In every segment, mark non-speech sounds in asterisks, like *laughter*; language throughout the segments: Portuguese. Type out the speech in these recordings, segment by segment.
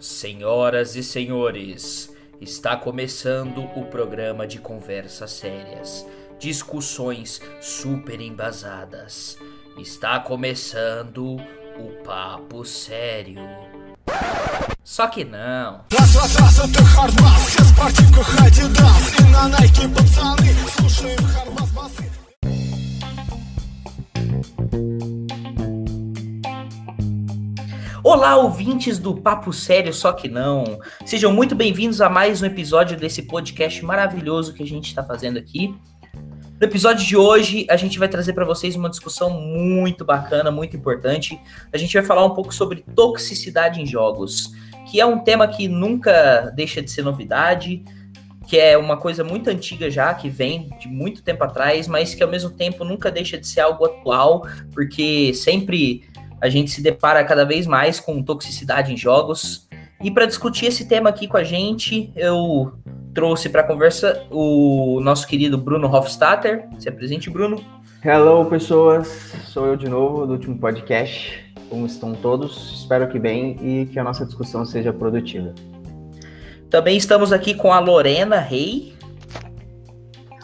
Senhoras e senhores, está começando o programa de conversas sérias, discussões super embasadas. Está começando o Papo Sério. Só que não. Olá, ouvintes do Papo Sério, só que não. Sejam muito bem-vindos a mais um episódio desse podcast maravilhoso que a gente está fazendo aqui. No episódio de hoje, a gente vai trazer para vocês uma discussão muito bacana, muito importante. A gente vai falar um pouco sobre toxicidade em jogos, que é um tema que nunca deixa de ser novidade, que é uma coisa muito antiga já, que vem de muito tempo atrás, mas que ao mesmo tempo nunca deixa de ser algo atual, porque sempre a gente se depara cada vez mais com toxicidade em jogos. E para discutir esse tema aqui com a gente, eu trouxe para conversa o nosso querido Bruno Hofstadter. Se apresente, Bruno. Hello, pessoas. Sou eu de novo do último podcast. Como estão todos? Espero que bem e que a nossa discussão seja produtiva. Também estamos aqui com a Lorena Rei.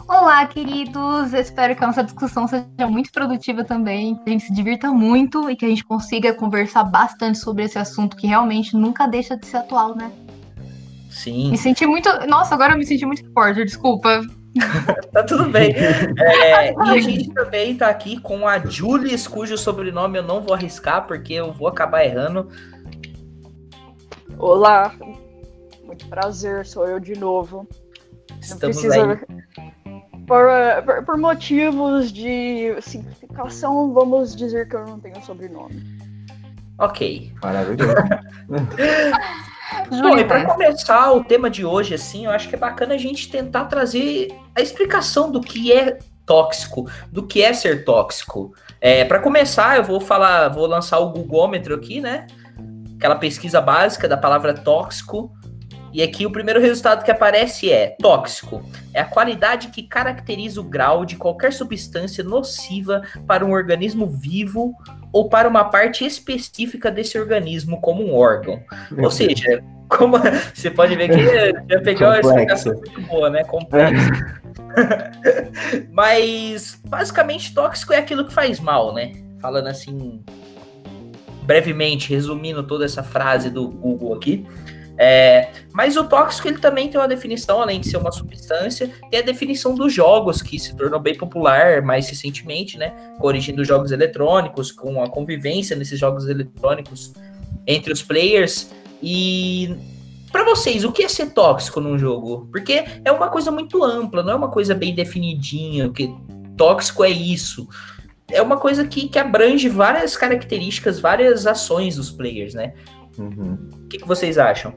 Olá, queridos! Espero que a nossa discussão seja muito produtiva também, que a gente se divirta muito e que a gente consiga conversar bastante sobre esse assunto que realmente nunca deixa de ser atual, né? Sim, Me senti muito. Nossa, agora eu me senti muito forte, desculpa. *laughs* tá tudo bem. É, *laughs* e a gente também tá aqui com a Julius, cujo sobrenome eu não vou arriscar, porque eu vou acabar errando. Olá, muito prazer, sou eu de novo. Não Estamos precisa. aí. Por, eh, por- por motivos de simplificação, vamos dizer que eu não tenho sobrenome. Ok. Maravilhoso. *laughs* E Júlia, para começar o tema de hoje, assim, eu acho que é bacana a gente tentar trazer a explicação do que é tóxico, do que é ser tóxico. É, para começar, eu vou falar, vou lançar o Googômetro aqui, né? Aquela pesquisa básica da palavra tóxico. E aqui o primeiro resultado que aparece é tóxico. É a qualidade que caracteriza o grau de qualquer substância nociva para um organismo vivo ou para uma parte específica desse organismo, como um órgão. Ou seja, *laughs* como você pode ver que já *laughs* pegou uma explicação muito boa, né? Complexo. *laughs* Mas basicamente tóxico é aquilo que faz mal, né? Falando assim brevemente, resumindo toda essa frase do Google aqui. É, mas o tóxico ele também tem uma definição, além de ser uma substância, tem a definição dos jogos, que se tornou bem popular mais recentemente, né? Com a origem dos jogos eletrônicos, com a convivência nesses jogos eletrônicos entre os players. E para vocês, o que é ser tóxico num jogo? Porque é uma coisa muito ampla, não é uma coisa bem definidinha, que tóxico é isso. É uma coisa que, que abrange várias características, várias ações dos players, né? Uhum. O que, que vocês acham?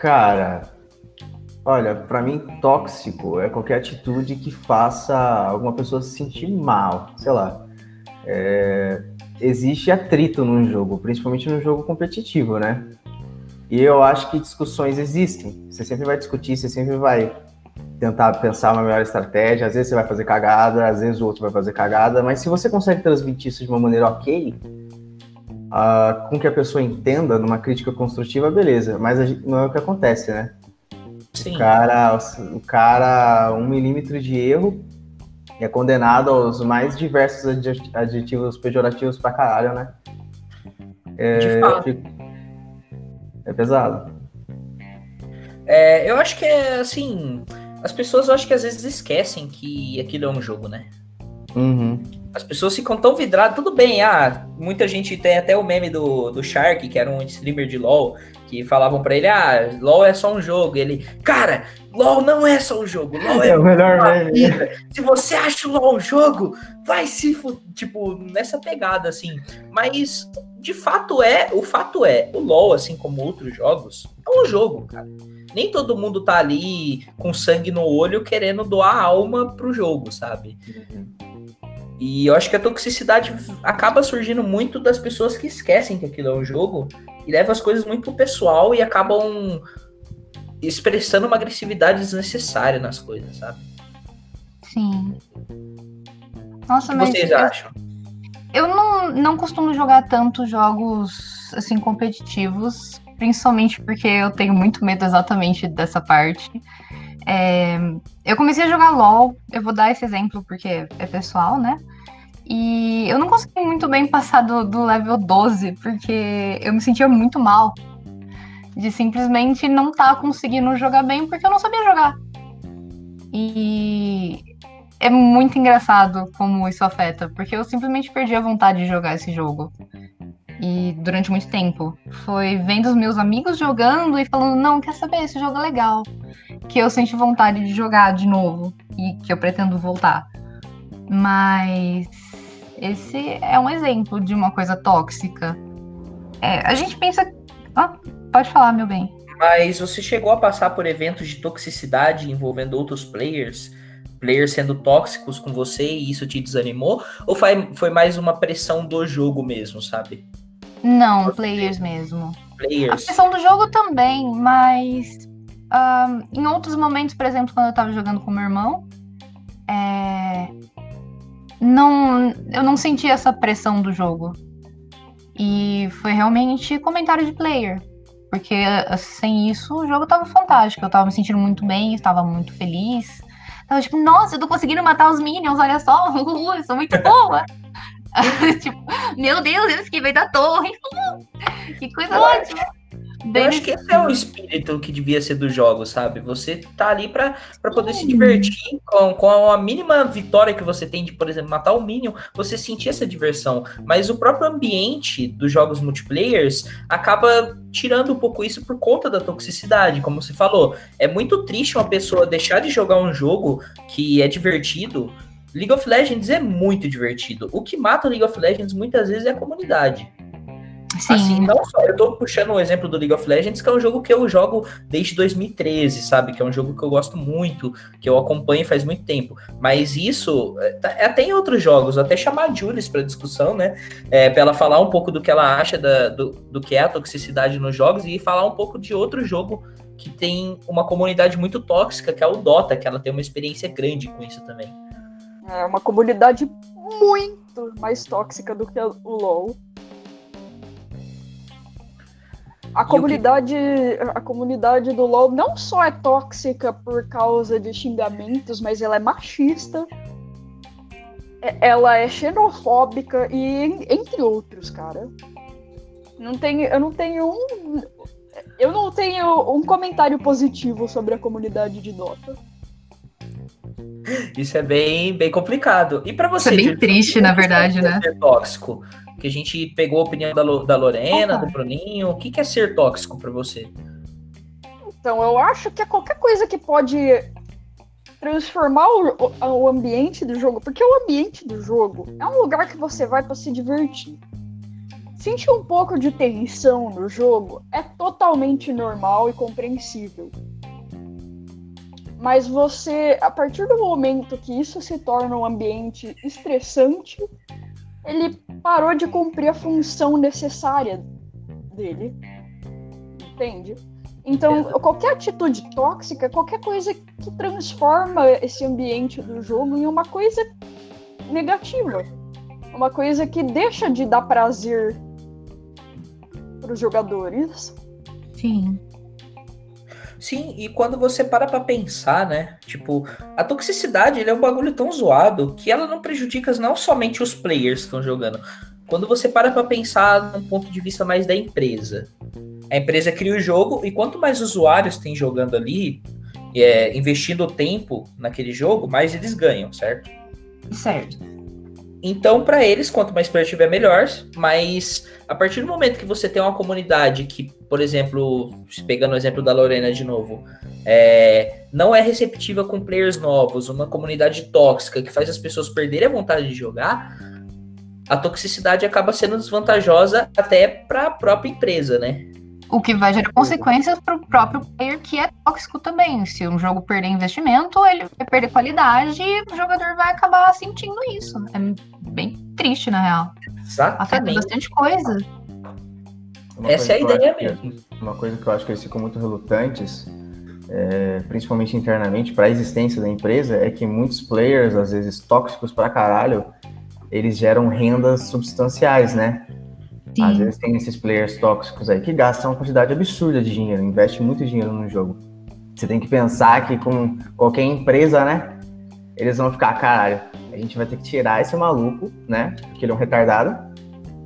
Cara, olha, pra mim, tóxico é qualquer atitude que faça alguma pessoa se sentir mal, sei lá. É, Existe atrito num jogo, principalmente num jogo competitivo, né? E eu acho que discussões existem. Você sempre vai discutir, você sempre vai tentar pensar uma melhor estratégia. Às vezes você vai fazer cagada, às vezes o outro vai fazer cagada, mas se você consegue transmitir isso de uma maneira ok, ah, com que a pessoa entenda numa crítica construtiva, beleza. Mas gente- não é o que acontece, né? Sim. O cara, o cara, um milímetro de erro é condenado aos mais diversos adje- adjetivos pejorativos pra caralho, né? De fato. fico- É pesado. É, eu acho que é assim. As pessoas eu acho que às vezes esquecem que aquilo é um jogo, né? Uhum. As pessoas ficam tão vidradas, tudo bem, ah, muita gente tem até o meme do, do Shark, que era um streamer de LoL, que falavam pra ele, ah, LoL é só um jogo. Ele, cara, LoL não é só um jogo, LoL é É o melhor uma meme. vida. Se você acha o LoL um jogo, vai se tipo, nessa pegada, assim. Mas, de fato é, o fato é, o LoL, assim como outros jogos, é um jogo, cara. Nem todo mundo tá ali com sangue no olho querendo doar a alma pro jogo, sabe? E eu acho que a toxicidade acaba surgindo muito das pessoas que esquecem que aquilo é um jogo e levam as coisas muito pro pessoal e acabam expressando uma agressividade desnecessária nas coisas, sabe? Sim. O Nossa, que mas vocês eu, acham? eu não, não costumo jogar tanto jogos assim competitivos, principalmente porque eu tenho muito medo exatamente dessa parte. É, eu comecei a jogar LOL, eu vou dar esse exemplo porque é pessoal, né? E eu não consegui muito bem passar do, do level 12, porque eu me sentia muito mal de simplesmente não estar tá conseguindo jogar bem porque eu não sabia jogar. E é muito engraçado como isso afeta, porque eu simplesmente perdi a vontade de jogar esse jogo. E durante muito tempo. Foi vendo os meus amigos jogando e falando, não, quer saber, esse jogo é legal. Que eu senti vontade de jogar de novo e que eu pretendo voltar. Mas esse é um exemplo de uma coisa tóxica. É, a gente pensa. Ah, pode falar, meu bem. Mas você chegou a passar por eventos de toxicidade envolvendo outros players? Players sendo tóxicos com você e isso te desanimou? Ou foi, foi mais uma pressão do jogo mesmo, sabe? Não, players mesmo. Players. A pressão do jogo também, mas um, em outros momentos, por exemplo, quando eu tava jogando com meu irmão, é, não, eu não senti essa pressão do jogo. E foi realmente comentário de player. Porque sem isso o jogo tava fantástico. Eu tava me sentindo muito bem, estava muito feliz. Tava tipo, nossa, eu tô conseguindo matar os minions, olha só, uh, *laughs* eu sou muito boa. *laughs* tipo, meu Deus, eu esquivei da torre. *laughs* que coisa ótima. Eu acho que esse é o espírito que devia ser dos jogos, sabe? Você tá ali pra, pra poder se divertir com, com a mínima vitória que você tem de, por exemplo, matar o Minion, você sentir essa diversão. Mas o próprio ambiente dos jogos multiplayers acaba tirando um pouco isso por conta da toxicidade, como você falou. É muito triste uma pessoa deixar de jogar um jogo que é divertido League of Legends é muito divertido. O que mata o League of Legends muitas vezes é a comunidade. Sim. Assim, não só, eu tô puxando um exemplo do League of Legends, que é um jogo que eu jogo desde 2013, sabe? Que é um jogo que eu gosto muito, que eu acompanho faz muito tempo. Mas isso, é, tá, é até em outros jogos, até chamar a Jules para discussão, né? É, para ela falar um pouco do que ela acha da, do, do que é a toxicidade nos jogos e falar um pouco de outro jogo que tem uma comunidade muito tóxica, que é o Dota, que ela tem uma experiência grande com isso também. É uma comunidade muito mais tóxica do que o LoL. A comunidade, a comunidade do LoL não só é tóxica por causa de xingamentos, mas ela é machista. É, ela é xenofóbica e entre outros, cara. Não tenho, eu não tenho um eu não tenho um comentário positivo sobre a comunidade de Dota. Isso é bem, bem complicado. E para você? Isso é bem triste, na verdade, né? Ser tóxico. Que a gente pegou a opinião da, da Lorena, Opa. do Bruninho. O que, que é ser tóxico para você? Então, eu acho que é qualquer coisa que pode transformar o, o, ambiente do jogo, porque o ambiente do jogo é um lugar que você vai para se divertir. Sentir um pouco de tensão no jogo é totalmente normal e compreensível. Mas você, a partir do momento que isso se torna um ambiente estressante, ele parou de cumprir a função necessária dele. Entende? Então, qualquer atitude tóxica, qualquer coisa que transforma esse ambiente do jogo em uma coisa negativa. Uma coisa que deixa de dar prazer para os jogadores. Sim. Sim, e quando você para pra pensar, né? Tipo, a toxicidade ele é um bagulho tão zoado que ela não prejudica não somente os players que estão jogando. Quando você para pra pensar num ponto de vista mais da empresa. A empresa cria o jogo e quanto mais usuários tem jogando ali, é, investindo tempo naquele jogo, mais eles ganham, certo? Certo. Então, para eles, quanto mais player tiver, melhor. Mas a partir do momento que você tem uma comunidade que, por exemplo, pegando o exemplo da Lorena de novo, é, não é receptiva com players novos, uma comunidade tóxica que faz as pessoas perderem a vontade de jogar, a toxicidade acaba sendo desvantajosa até para a própria empresa, né? O que vai gerar consequências para o próprio player que é tóxico também. Se um jogo perder investimento, ele vai perder qualidade e o jogador vai acabar sentindo isso. É bem triste, na real. Exatamente. Afeta bastante coisa. Essa é a ideia mesmo. uma coisa que eu acho que eles ficam muito relutantes, é, principalmente internamente, para a existência da empresa, é que muitos players, às vezes tóxicos pra caralho, eles geram rendas substanciais, né? Sim. Às vezes tem esses players tóxicos aí que gastam uma quantidade absurda de dinheiro, investem muito dinheiro no jogo. Você tem que pensar que com qualquer empresa, né? Eles vão ficar, caralho, a gente vai ter que tirar esse maluco, né? Porque ele é um retardado,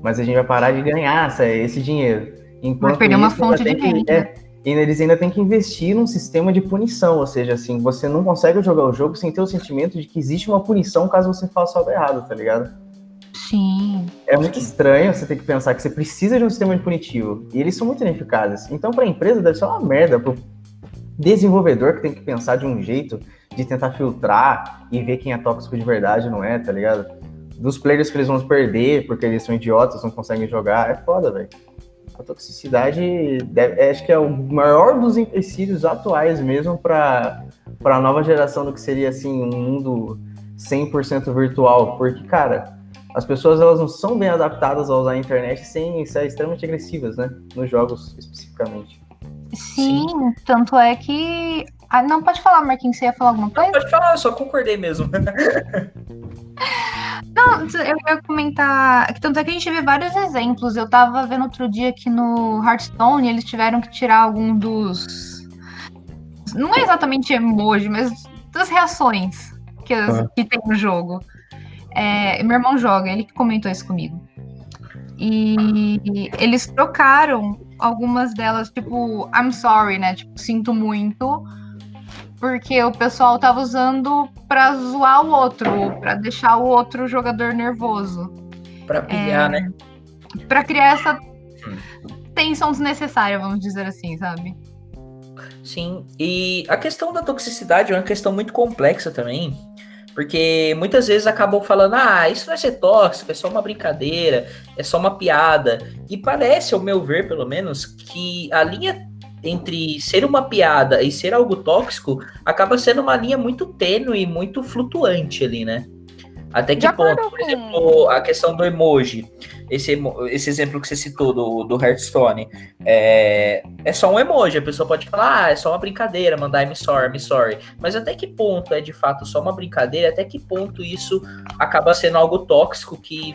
mas a gente vai parar de ganhar essa- esse dinheiro. Enquanto perder uma isso, fonte de renda. é, e eles ainda têm que investir num sistema de punição, ou seja, assim, você não consegue jogar o jogo sem ter o sentimento de que existe uma punição caso você faça algo errado, tá ligado? Sim. É muito estranho você ter que pensar que você precisa de um sistema de punitivo. E eles são muito ineficazes. Então, para a empresa, deve ser uma merda. Pro desenvolvedor que tem que pensar de um jeito de tentar filtrar e ver quem é tóxico de verdade não é, tá ligado? Dos players que eles vão perder porque eles são idiotas, não conseguem jogar. É foda, velho. A toxicidade deve- é, acho que é o maior dos empecilhos atuais mesmo para a nova geração do que seria assim um mundo 100% virtual, porque cara, as pessoas elas não são bem adaptadas a usar a internet sem ser extremamente agressivas, né? Nos jogos especificamente. Sim, tanto é que. Ah, não, pode falar, Marquinhos, você ia falar alguma coisa? Pode falar, eu só concordei mesmo. *laughs* Não, eu ia comentar. Tanto é que a gente vê vários exemplos. Eu tava vendo outro dia que no Hearthstone eles tiveram que tirar algum dos. Não é exatamente emoji, mas das reações que, as- Ah. que tem no jogo. É, meu irmão joga, ele que comentou isso comigo. E eles trocaram algumas delas, tipo, I'm sorry, né? Tipo, sinto muito. Porque o pessoal tava usando pra zoar o outro, pra deixar o outro jogador nervoso. Pra pilhar, né? Pra criar essa tensão desnecessária, vamos dizer assim, sabe? Sim, e a questão da toxicidade é uma questão muito complexa também, porque muitas vezes acabam falando, ah, isso vai ser tóxico, é só uma brincadeira, é só uma piada. E parece, ao meu ver, pelo menos, que a linha entre ser uma piada e ser algo tóxico acaba sendo uma linha muito tênue, muito flutuante ali, né? Até que ponto, por exemplo, a questão do emoji, esse, emo- esse exemplo que você citou do, do Hearthstone, é, é só um emoji, a pessoa pode falar, ah, é só uma brincadeira, mandar I'm sorry, I'm sorry. Mas até que ponto é de fato só uma brincadeira? Até que ponto isso acaba sendo algo tóxico que,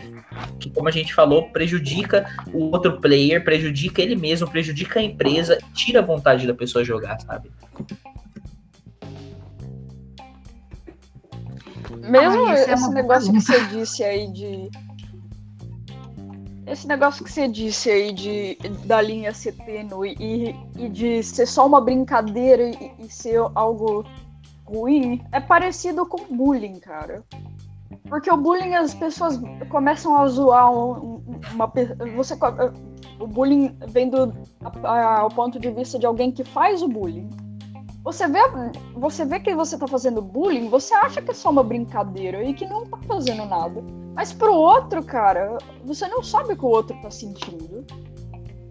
que como a gente falou, prejudica o outro player, prejudica ele mesmo, prejudica a empresa, tira a vontade da pessoa jogar, sabe? Mesmo Ah, é esse uma negócio que você disse aí de. Esse negócio que você disse aí de da linha ser tênue e, e de ser só uma brincadeira e, e ser algo ruim é parecido com bullying, cara. Porque o bullying as pessoas começam a zoar um- um- uma você o bullying vem do ao ponto de vista de alguém que faz o bullying. Você vê, você vê que você tá fazendo bullying, você acha que é só uma brincadeira e que não tá fazendo nada. Mas pro outro, cara, você não sabe o que o outro tá sentindo.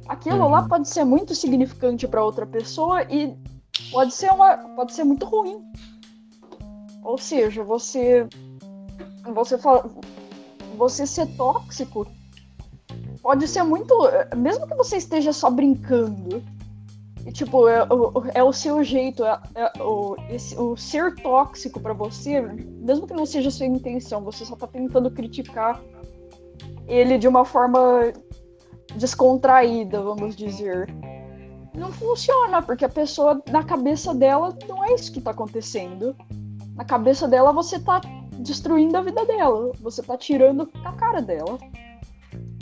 Aquilo lá Uhum. pode ser muito significante pra outra pessoa e pode ser uma, pode ser muito ruim. Ou seja, você você fala, você ser tóxico pode ser muito, mesmo que você esteja só brincando, tipo, é, o- é o seu jeito, é, é o, esse- o ser tóxico pra você, mesmo que não seja a sua intenção, você só tá tentando criticar ele de uma forma descontraída, vamos dizer. Não funciona, porque a pessoa, na cabeça dela, não é isso que tá acontecendo. Na cabeça dela, você tá destruindo a vida dela. Você tá tirando a cara dela.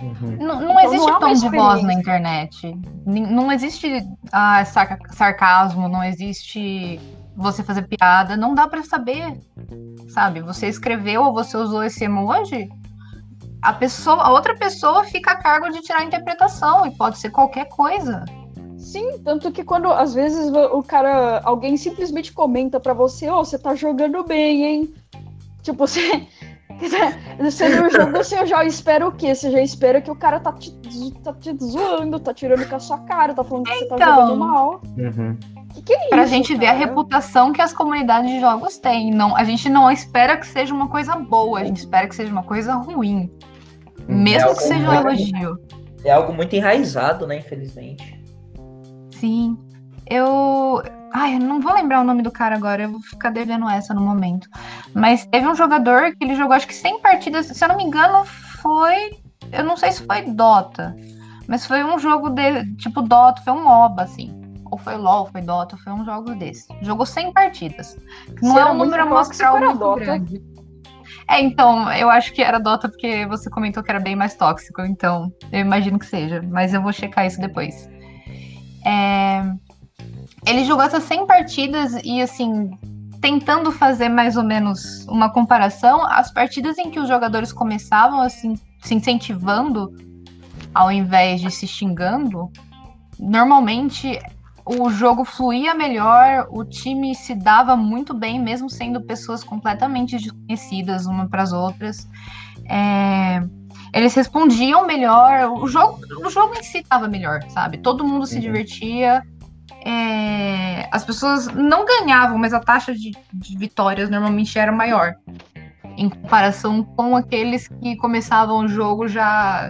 Uhum. Não, não Então, existe não tom de voz na internet. Não existe ah, sarca- sarcasmo, não existe você fazer piada. Não dá pra saber, sabe? Você escreveu ou você usou esse emoji, a pessoa, a outra pessoa fica a cargo de tirar a interpretação e pode ser qualquer coisa. Sim, tanto que quando às vezes o cara, alguém simplesmente comenta pra você, ó, você tá jogando bem, hein? Tipo, *laughs* você, *laughs* você no jogo você já espera o quê? Você já espera que o cara tá te, tá te zoando, tá tirando com a sua cara, tá falando que você tá Então. jogando mal. Uhum. Que que é Pra isso, gente ver a cara? reputação que as comunidades de jogos têm. Não, a gente não espera que seja uma coisa boa, a gente espera que seja uma coisa ruim. Mesmo É que seja um elogio. É algo muito enraizado, né, infelizmente. Sim. Eu, Ai, eu não vou lembrar o nome do cara agora, eu vou ficar devendo essa no momento. Mas teve um jogador que ele jogou acho que 100 partidas, se eu não me engano, foi. Eu não sei se foi Dota, mas foi um jogo de tipo Dota, foi um MOBA, assim. Ou foi LOL, foi Dota, foi um jogo desse. Jogou 100 partidas. Não é um número amostral muito Dota. grande. É, então, eu acho que era Dota porque você comentou que era bem mais tóxico, então eu imagino que seja, mas eu vou checar isso depois. É, Ele jogou essas 100 partidas e, assim, tentando fazer mais ou menos uma comparação, as partidas em que os jogadores começavam, assim, se incentivando ao invés de se xingando, normalmente o jogo fluía melhor, o time se dava muito bem, mesmo sendo pessoas completamente desconhecidas uma para as outras. É, Eles respondiam melhor, o jogo, o jogo em si estava melhor, sabe? Todo mundo se Uhum. divertia. É, As pessoas não ganhavam, mas a taxa de, de vitórias normalmente era maior. Em comparação com aqueles que começavam o jogo já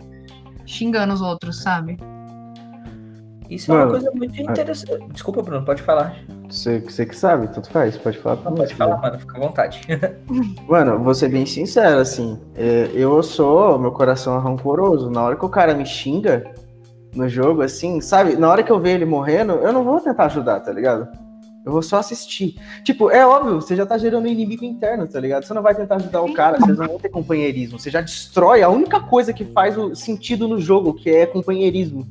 xingando os outros, sabe? Isso é uma Mano, coisa muito interessante. Desculpa, Bruno, pode falar. Você, você que sabe, tanto faz, pode falar Não, pode falar, mano, fica à vontade. *laughs* Mano, vou ser bem sincero, assim, é, eu sou, meu coração é rancoroso, na hora que o cara me xinga no jogo, assim, sabe, na hora que eu ver ele morrendo, eu não vou tentar ajudar, tá ligado? Eu vou só assistir. Tipo, é óbvio, você já tá gerando um inimigo interno, tá ligado? Você não vai tentar ajudar o cara, vocês não vão ter companheirismo. Você já destrói a única coisa que faz o sentido no jogo, que é companheirismo.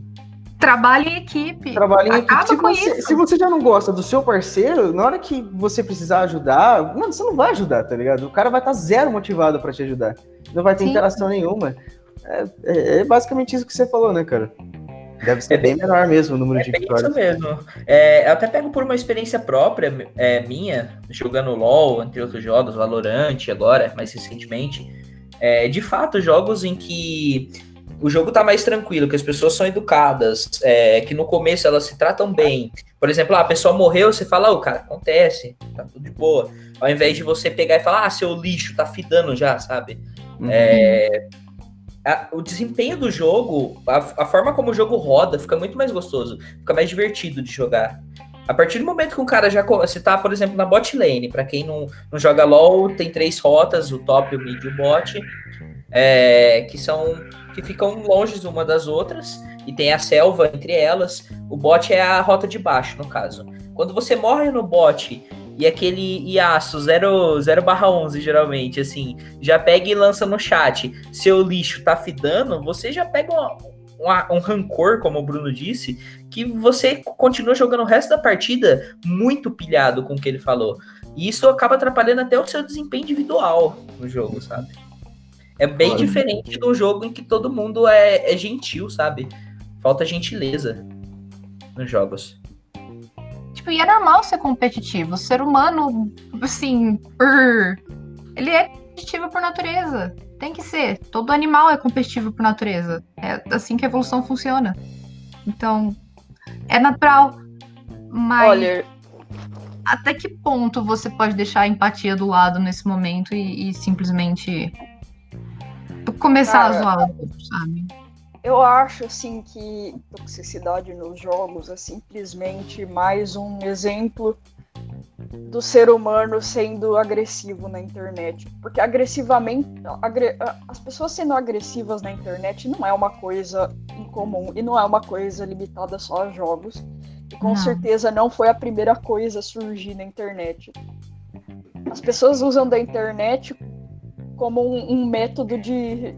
Trabalho em equipe. Trabalho em equipe. Acaba Se com você, se você já não gosta do seu parceiro, na hora que você precisar ajudar, mano, você não vai ajudar, tá ligado? O cara vai estar zero motivado pra te ajudar. Não vai ter Sim. interação nenhuma. É, é- é basicamente isso que você falou, né, cara? Deve ser É bem menor mesmo o número É de bem isso vitórias. mesmo. É, eu até pego por uma experiência própria é, minha, jogando LOL, entre outros jogos, Valorant agora, mais recentemente. É, de fato, jogos em que o jogo tá mais tranquilo, que as pessoas são educadas, é, que no começo elas se tratam bem. Por exemplo, ah, a pessoa morreu, você fala, ô, cara, acontece, tá tudo de boa. Ao invés de você pegar e falar, ah, seu lixo tá fidando já, sabe? Uhum. É, a- o desempenho do jogo, a, a forma como o jogo roda, fica muito mais gostoso, fica mais divertido de jogar. A partir do momento que um cara já. Você tá, por exemplo, na bot lane, pra quem não, não joga LOL, tem três rotas, o top, o mid e o bot, é, que são. que ficam longe uma das outras, e tem a selva entre elas. O bot é a rota de baixo, no caso. Quando você morre no bot e aquele Yasuo 0, 0 barra 11, geralmente, assim, já pega e lança no chat, seu lixo tá fidando, você já pega uma- uma- um rancor, como o Bruno disse, que você continua jogando o resto da partida muito pilhado com o que ele falou. E isso acaba atrapalhando até o seu desempenho individual no jogo, sabe? É bem Olha. diferente de um jogo em que todo mundo é, é gentil, sabe? Falta gentileza nos jogos. E é normal ser competitivo. O ser humano, assim. Ele é competitivo por natureza. Tem que ser. Todo animal é competitivo por natureza. É assim que a evolução funciona. Então, é natural. Mas Olha, até que ponto você pode deixar a empatia do lado nesse momento e, e simplesmente começar Cara, a zoar sabe? Eu acho assim que toxicidade nos jogos é simplesmente mais um exemplo do ser humano sendo agressivo na internet. Porque agressivamente, agre- as pessoas sendo agressivas na internet não é uma coisa incomum e não é uma coisa limitada só a jogos. E com Não. certeza não foi a primeira coisa a surgir na internet. As pessoas usam da internet como um, um método de.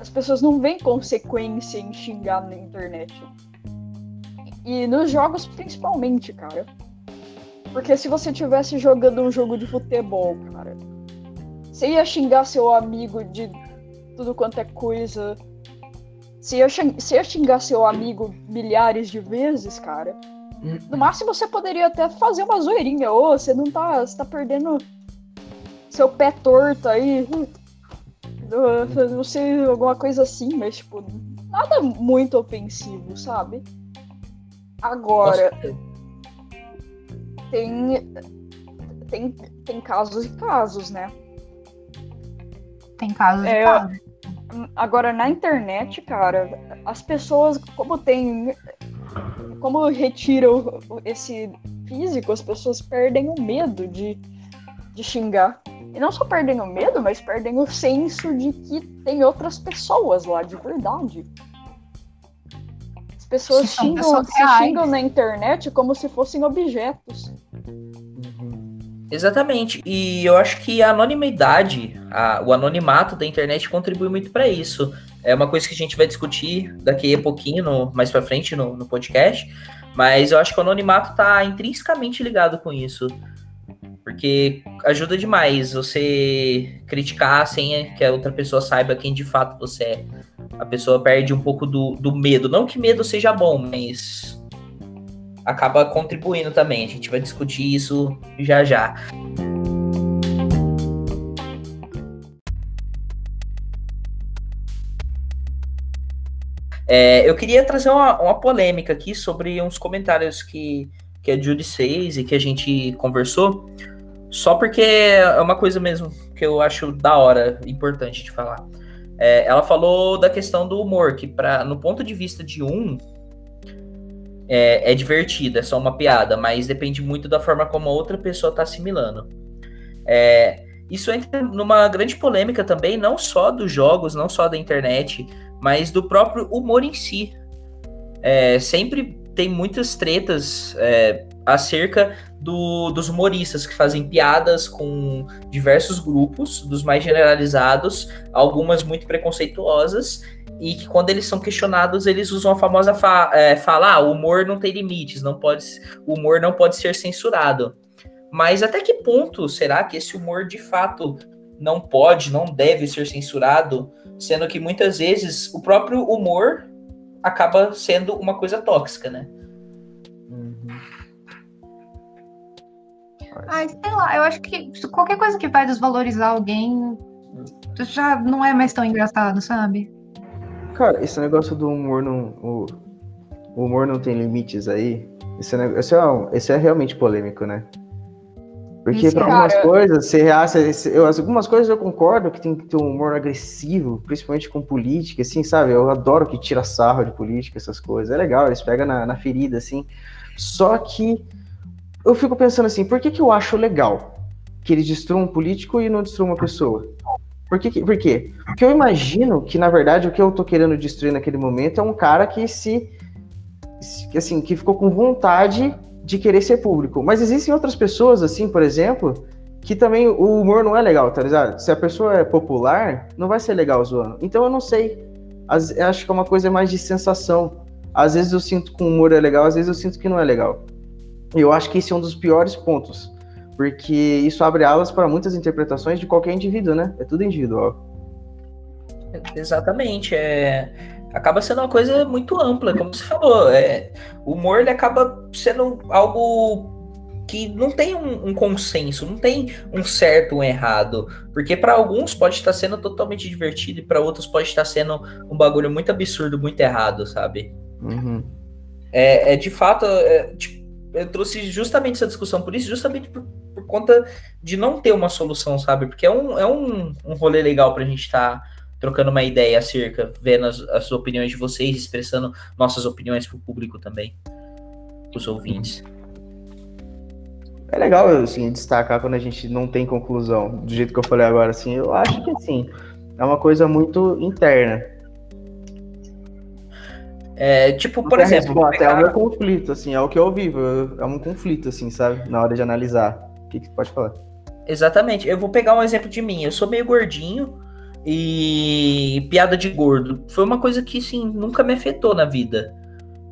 As pessoas não veem consequência em xingar na internet. E nos jogos principalmente, cara. Porque se você tivesse jogando um jogo de futebol, cara, você ia xingar seu amigo de tudo quanto é coisa. Você ia, você ia xingar seu amigo milhares de vezes, cara. No máximo você poderia até fazer uma zoeirinha. Ô, você não tá. Você tá perdendo seu pé torto aí. Eu Não sei, alguma coisa assim, mas tipo, nada muito ofensivo, sabe? Agora, tem, tem, tem casos e casos, né? Tem casos É, de casos. Agora, na internet, cara, as pessoas, como tem. Como retira o- o- esse físico, as pessoas perdem o medo de, de xingar. E não só perdem o medo, mas perdem o senso de que tem outras pessoas lá de verdade. As pessoas xingam, pessoas se xingam na internet como se fossem objetos. Exatamente. E eu acho que a anonimidade, a- o anonimato da internet contribui muito para isso. É uma coisa que a gente vai discutir daqui a pouquinho, no- mais para frente no, no podcast. Mas eu acho que o anonimato tá intrinsecamente ligado com isso. Porque ajuda demais você criticar sem que a outra pessoa saiba quem de fato você é. A pessoa perde um pouco do, do medo. Não que medo seja bom, mas acaba contribuindo também. A gente vai discutir isso já já. É, eu queria trazer uma, uma polêmica aqui sobre uns comentários que, que a Judy fez e que a gente conversou, só porque é uma coisa mesmo que eu acho da hora, importante de falar. É, ela falou da questão do humor, que pra, no ponto de vista de um, é, é divertido, é só uma piada, mas depende muito da forma como a outra pessoa está assimilando. É, isso entra numa grande polêmica também, não só dos jogos, não só da internet, mas do próprio humor em si. É, sempre tem muitas tretas é, acerca do- dos humoristas que fazem piadas com diversos grupos, dos mais generalizados, algumas muito preconceituosas, e que quando eles são questionados, eles usam a famosa fa é, fala, ah, o humor não tem limites, não pode, o humor não pode ser censurado. Mas até que ponto será que esse humor de fato não pode, não deve ser censurado, sendo que muitas vezes o próprio humor acaba sendo uma coisa tóxica, né? Ai, sei lá, eu acho que qualquer coisa que vai desvalorizar alguém já não é mais tão engraçado, sabe? Cara, esse negócio do humor não. O, o humor não tem limites aí. Esse, esse, é, esse é realmente polêmico, né? Porque pra algumas cara. coisas, você reaça. Eu, algumas coisas eu concordo que tem que ter um humor agressivo, principalmente com política, assim, sabe? Eu adoro que tira sarro de política, essas coisas. É legal, eles pegam na, na ferida, assim. Só que eu fico pensando assim, por que, que eu acho legal que eles destruam um político e não destruam uma pessoa? Por, que, por quê? Porque eu imagino que, na verdade, o que eu tô querendo destruir naquele momento é um cara que se. assim, que ficou com vontade de querer ser público. Mas existem outras pessoas, assim, por exemplo, que também o humor não é legal, tá ligado? Se a pessoa é popular, não vai ser legal zoando. Então eu não sei. Às- eu acho que é uma coisa mais de sensação. Às vezes eu sinto que o humor é legal, às vezes eu sinto que não é legal. Eu acho que esse é um dos piores pontos. Porque isso abre alas para muitas interpretações de qualquer indivíduo, né? É tudo individual. Exatamente, é acaba sendo uma coisa muito ampla, como você falou. É, o humor ele acaba sendo algo que não tem um, um consenso, não tem um certo um errado, porque para alguns pode estar sendo totalmente divertido e para outros pode estar sendo um bagulho muito absurdo, muito errado, sabe? Uhum. É, é de fato, é, tipo, eu trouxe justamente essa discussão por isso, justamente por, por conta de não ter uma solução, sabe? Porque é um, é um, um rolê legal pra gente estar trocando uma ideia acerca, vendo as, as opiniões de vocês, expressando nossas opiniões pro público também, os ouvintes. É legal, assim, destacar quando a gente não tem conclusão, do jeito que eu falei agora, assim, eu acho que, assim, é uma coisa muito interna. É, tipo, por exemplo, resposta, é o pegar- meu conflito, assim, é o que eu vivo, é um conflito, assim, sabe, na hora de analisar. O que que pode falar? Exatamente. Eu vou pegar um exemplo de mim. Eu sou meio gordinho e piada de gordo foi uma coisa que, sim, nunca me afetou na vida.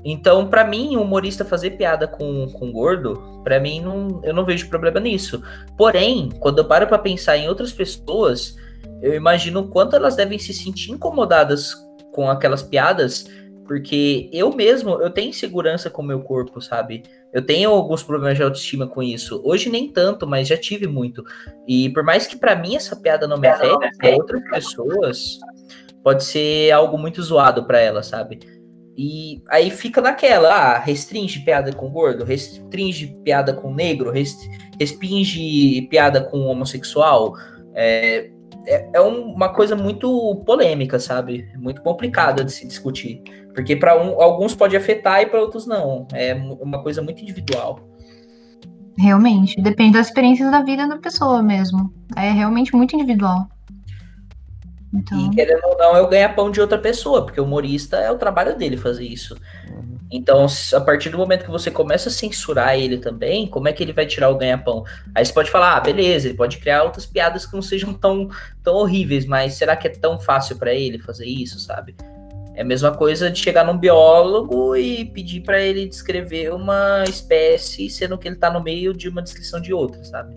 Então, pra mim, um humorista fazer piada com, com gordo, pra mim, não, eu não vejo problema nisso. Porém, quando eu paro pra pensar em outras pessoas, eu imagino o quanto elas devem se sentir incomodadas com aquelas piadas, porque eu mesmo, eu tenho insegurança com o meu corpo, sabe? Eu tenho alguns problemas de autoestima com isso. Hoje nem tanto, mas já tive muito. E por mais que pra mim essa piada não me afete, pra outras pessoas pode ser algo muito zoado pra elas, sabe? E aí fica naquela, ah, restringe piada com gordo, restringe piada com negro, rest- restringe piada com homossexual. É, é, é um- uma coisa muito polêmica, sabe? Muito complicada de se discutir. Porque para alguns pode afetar e para outros não. É uma coisa muito individual. Realmente, depende das experiências da vida da pessoa mesmo. É realmente muito individual. Então, E querendo ou não, é o ganha-pão de outra pessoa, porque o humorista é o trabalho dele fazer isso. Então, a partir do momento que você começa a censurar ele também, como é que ele vai tirar o ganha-pão? Aí você pode falar, ah, beleza, ele pode criar outras piadas que não sejam tão, tão horríveis, mas será que é tão fácil pra ele fazer isso, sabe? É a mesma coisa de chegar num biólogo e pedir pra ele descrever uma espécie, sendo que ele tá no meio de uma descrição de outra, sabe?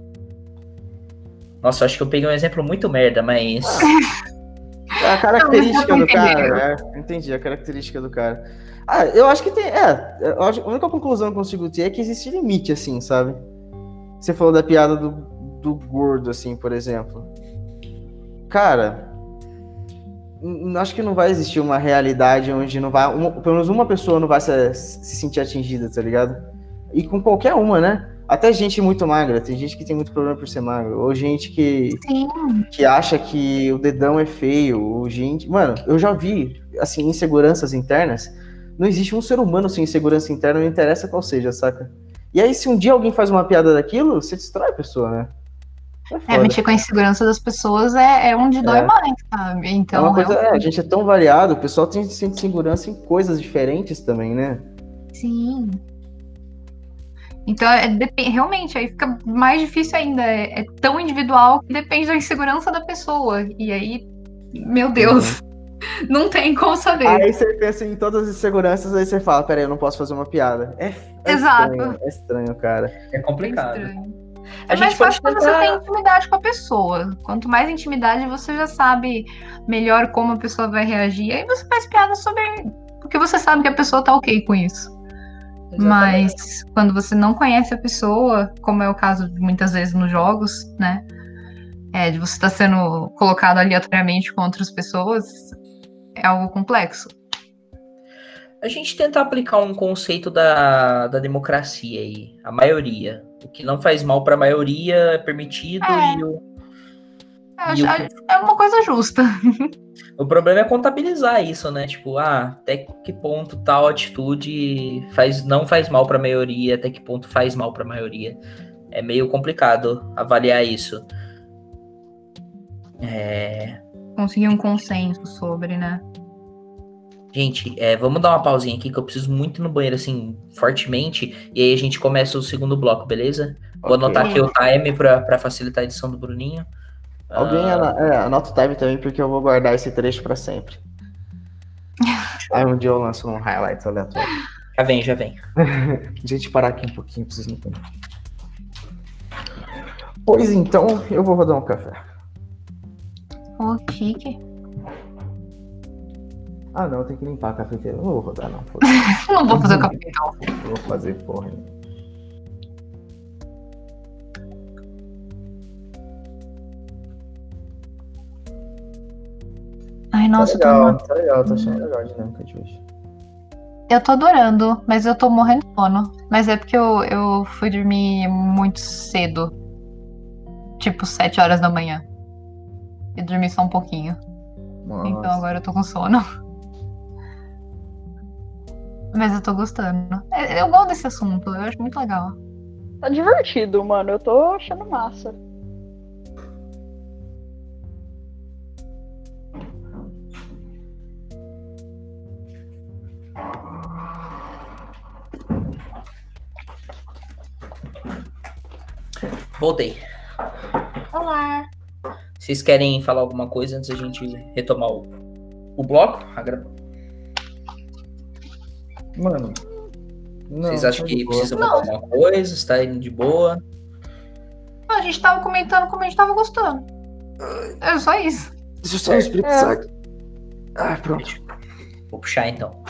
Nossa, eu acho que eu peguei um exemplo muito merda, mas. É *laughs* a característica Não, do cara, é, entendi, a característica do cara. Ah, eu acho que tem, é, acho- a única conclusão que eu consigo ter é que existe limite, assim, sabe? Você falou da piada do, do gordo, assim, por exemplo. Cara, acho que não vai existir uma realidade onde não vai, uma- pelo menos uma pessoa não vai se, se sentir atingida, tá ligado? E com qualquer uma, né? Até gente muito magra, tem gente que tem muito problema por ser magro, ou gente que sim, que acha que o dedão é feio, ou gente. Mano, eu já vi, assim, inseguranças internas. Não existe um ser humano sem insegurança interna, não interessa qual seja, saca? E aí, se um dia alguém faz uma piada daquilo, você destrói a pessoa, né? É, é, mexer com a insegurança das pessoas é, é onde dói É. mais, sabe? É Então, uma coisa, é, a realmente, gente é tão variado, o pessoal tem sente segurança em coisas diferentes também, né? sim. Então, é, realmente, aí fica mais difícil ainda. É, é tão individual que depende da insegurança da pessoa. E aí, meu Deus, *laughs* não tem como saber. Aí você pensa em todas as inseguranças, aí você fala, peraí, eu não posso fazer uma piada. É, é Exato. estranho, é estranho, cara. É É complicado. estranho. A É mais gente pode fácil quando você tem intimidade com a pessoa. Quanto mais intimidade, você já sabe melhor como a pessoa vai reagir. Aí você faz piada sobre. Porque você sabe que a pessoa tá ok com isso. Mas quando você não conhece a pessoa, como é o caso muitas vezes nos jogos, né? É, de você estar sendo colocado aleatoriamente com outras pessoas, é algo complexo. A gente tenta aplicar um conceito da, da democracia aí, a maioria. O que não faz mal para a maioria é permitido É. e o, E acho- é uma coisa justa. o problema é contabilizar isso, né? Tipo, ah, até que ponto tal atitude faz não faz mal para a maioria, até que ponto faz mal para a maioria. É meio complicado avaliar isso. É, Conseguir um consenso sobre, né? Gente, é, vamos dar uma pausinha aqui que eu preciso muito ir no banheiro, assim, fortemente. E aí a gente começa o segundo bloco, beleza? Vou Ok. anotar aqui o time pra, pra facilitar a edição do Bruninho. Alguém ana- é, anota o time também, porque eu vou guardar esse trecho pra sempre. *laughs* Aí um dia eu lanço um highlights aleatório. já vem, já vem. *laughs* Gente, parar aqui um pouquinho, preciso entender. Pois então, eu vou rodar um café. Ô, chique. Ah, não, tem que limpar a cafeteira. Não vou rodar, não. *laughs* Não vou fazer o café. Não vou fazer porra. nenhuma. Ai, nossa, eu tá tô, legal, tá legal, tô achando legal a dinâmica de hoje. eu tô adorando, mas eu tô morrendo de sono. Mas é porque eu, eu fui dormir muito cedo. Tipo, 7 horas da manhã. E dormi só um pouquinho. Então Nossa. agora eu tô com sono. Mas eu tô gostando. É, Eu gosto desse assunto, eu acho muito legal. Tá divertido, mano. Eu tô achando massa. Voltei. Olá! Vocês querem falar alguma coisa antes da gente retomar o, o bloco? A gra- Mano. não, Vocês acham tá que precisa mudar alguma coisa? Está indo de boa? A gente tava comentando como a gente tava gostando. É só isso. Deixa eu só explicar aqui. Ah, pronto. Vou puxar então.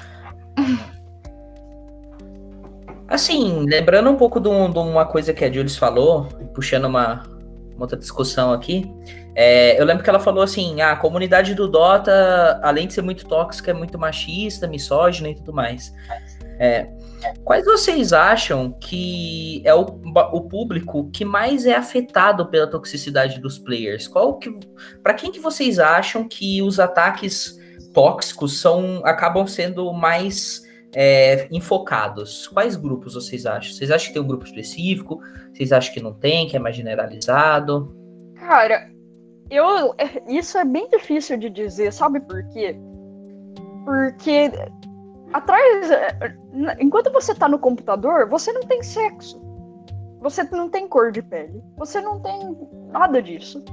Assim, lembrando um pouco de, um- de uma coisa que a Jules falou, puxando uma, uma outra discussão aqui, é, eu lembro que ela falou assim: "Ah, a comunidade do Dota, além de ser muito tóxica, é muito machista, misógina e tudo mais. É, quais vocês acham que é o, o público que mais é afetado pela toxicidade dos players? Qual que, para quem que vocês acham que os ataques tóxicos são acabam sendo mais é, enfocados. Quais grupos vocês acham? Vocês acham que tem um grupo específico? Vocês acham que não tem, que é mais generalizado? Cara, eu. *laughs* Isso é bem difícil de dizer, sabe por quê? Porque atrás. Enquanto você tá no computador, você não tem sexo. Você não tem cor de pele. Você não tem nada disso.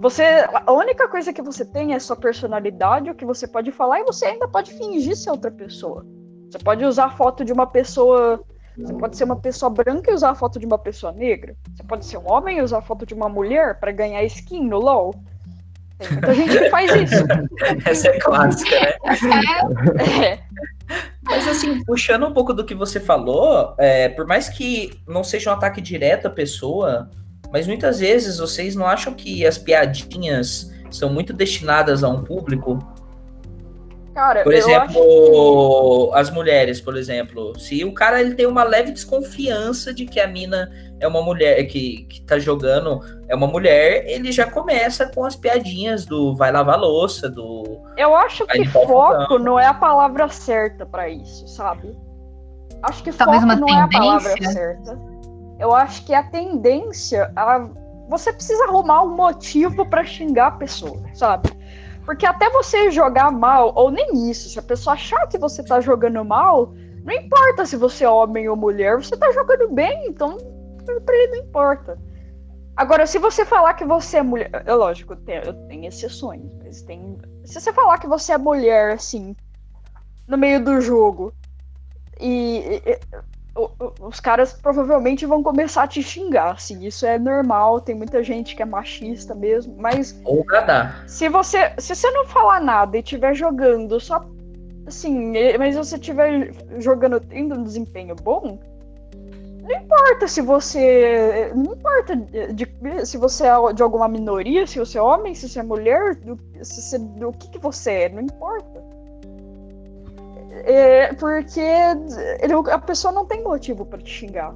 Você, a única coisa que você tem é sua personalidade, o que você pode falar, e você ainda pode fingir ser outra pessoa. Você pode usar a foto de uma pessoa. Você pode ser uma pessoa branca e usar a foto de uma pessoa negra. Você pode ser um homem e usar a foto de uma mulher para ganhar skin no LoL. Tem muita gente que faz isso. *laughs* Essa é clássica, né? É. *laughs* Mas assim, puxando um pouco do que você falou, é, por mais que não seja um ataque direto à pessoa, mas muitas vezes vocês não acham que as piadinhas são muito destinadas a um público? Cara, Por eu exemplo, as mulheres, por exemplo, se o cara ele tem uma leve desconfiança de que a mina é uma mulher que, que tá jogando, é uma mulher, ele já começa com as piadinhas do vai lavar louça, do Eu acho que foco não é a palavra certa pra isso, sabe? Acho que Talvez foco uma não é a palavra tendência? certa. Eu acho que a tendência, a- você precisa arrumar um motivo pra xingar a pessoa, sabe? Porque até você jogar mal, ou nem isso, se a pessoa achar que você tá jogando mal, não importa se você é homem ou mulher, você tá jogando bem, então pra ele não importa. Agora, se você falar que você é mulher. É lógico, tem, exceções, mas tem. Se você falar que você é mulher, assim, no meio do jogo, e. os caras provavelmente vão começar a te xingar, assim, isso é normal, tem muita gente que é machista mesmo, mas ou agradar. se você se você não falar nada e estiver jogando só assim, mas você estiver jogando tendo um desempenho bom, não importa se você não importa de, de- se você é de alguma minoria, se você é homem, se você é mulher, do, se você, do que que você é, não importa. É, porque ele- a pessoa não tem motivo para te xingar.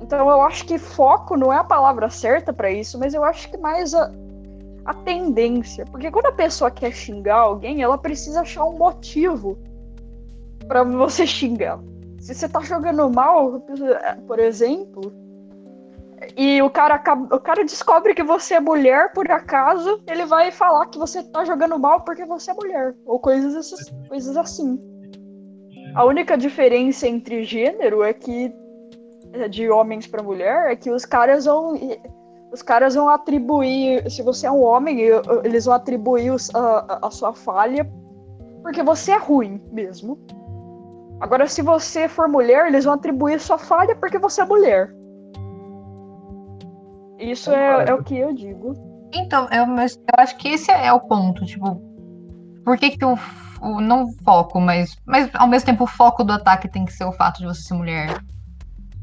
Então eu acho que foco não é a palavra certa para isso, mas eu acho que mais a, a tendência. Porque quando a pessoa quer xingar alguém, ela precisa achar um motivo pra você xingar. Se você tá jogando mal, por exemplo, e o cara, o cara descobre que você é mulher por acaso, ele vai falar que você tá jogando mal porque você é mulher. Ou coisas, essas- coisas assim. A única diferença entre gênero é que é, de homens pra mulher é que os caras vão os caras vão atribuir, se você é um homem, e- eles vão atribuir os- a, a- sua falha porque você é ruim mesmo. Agora, se você for mulher, eles vão atribuir sua falha porque você é mulher. Isso é, é o que eu digo. Então, eu, eu acho que esse é o ponto, tipo, por que que o, o não foco, mas, mas ao mesmo tempo o foco do ataque tem que ser o fato de você ser mulher.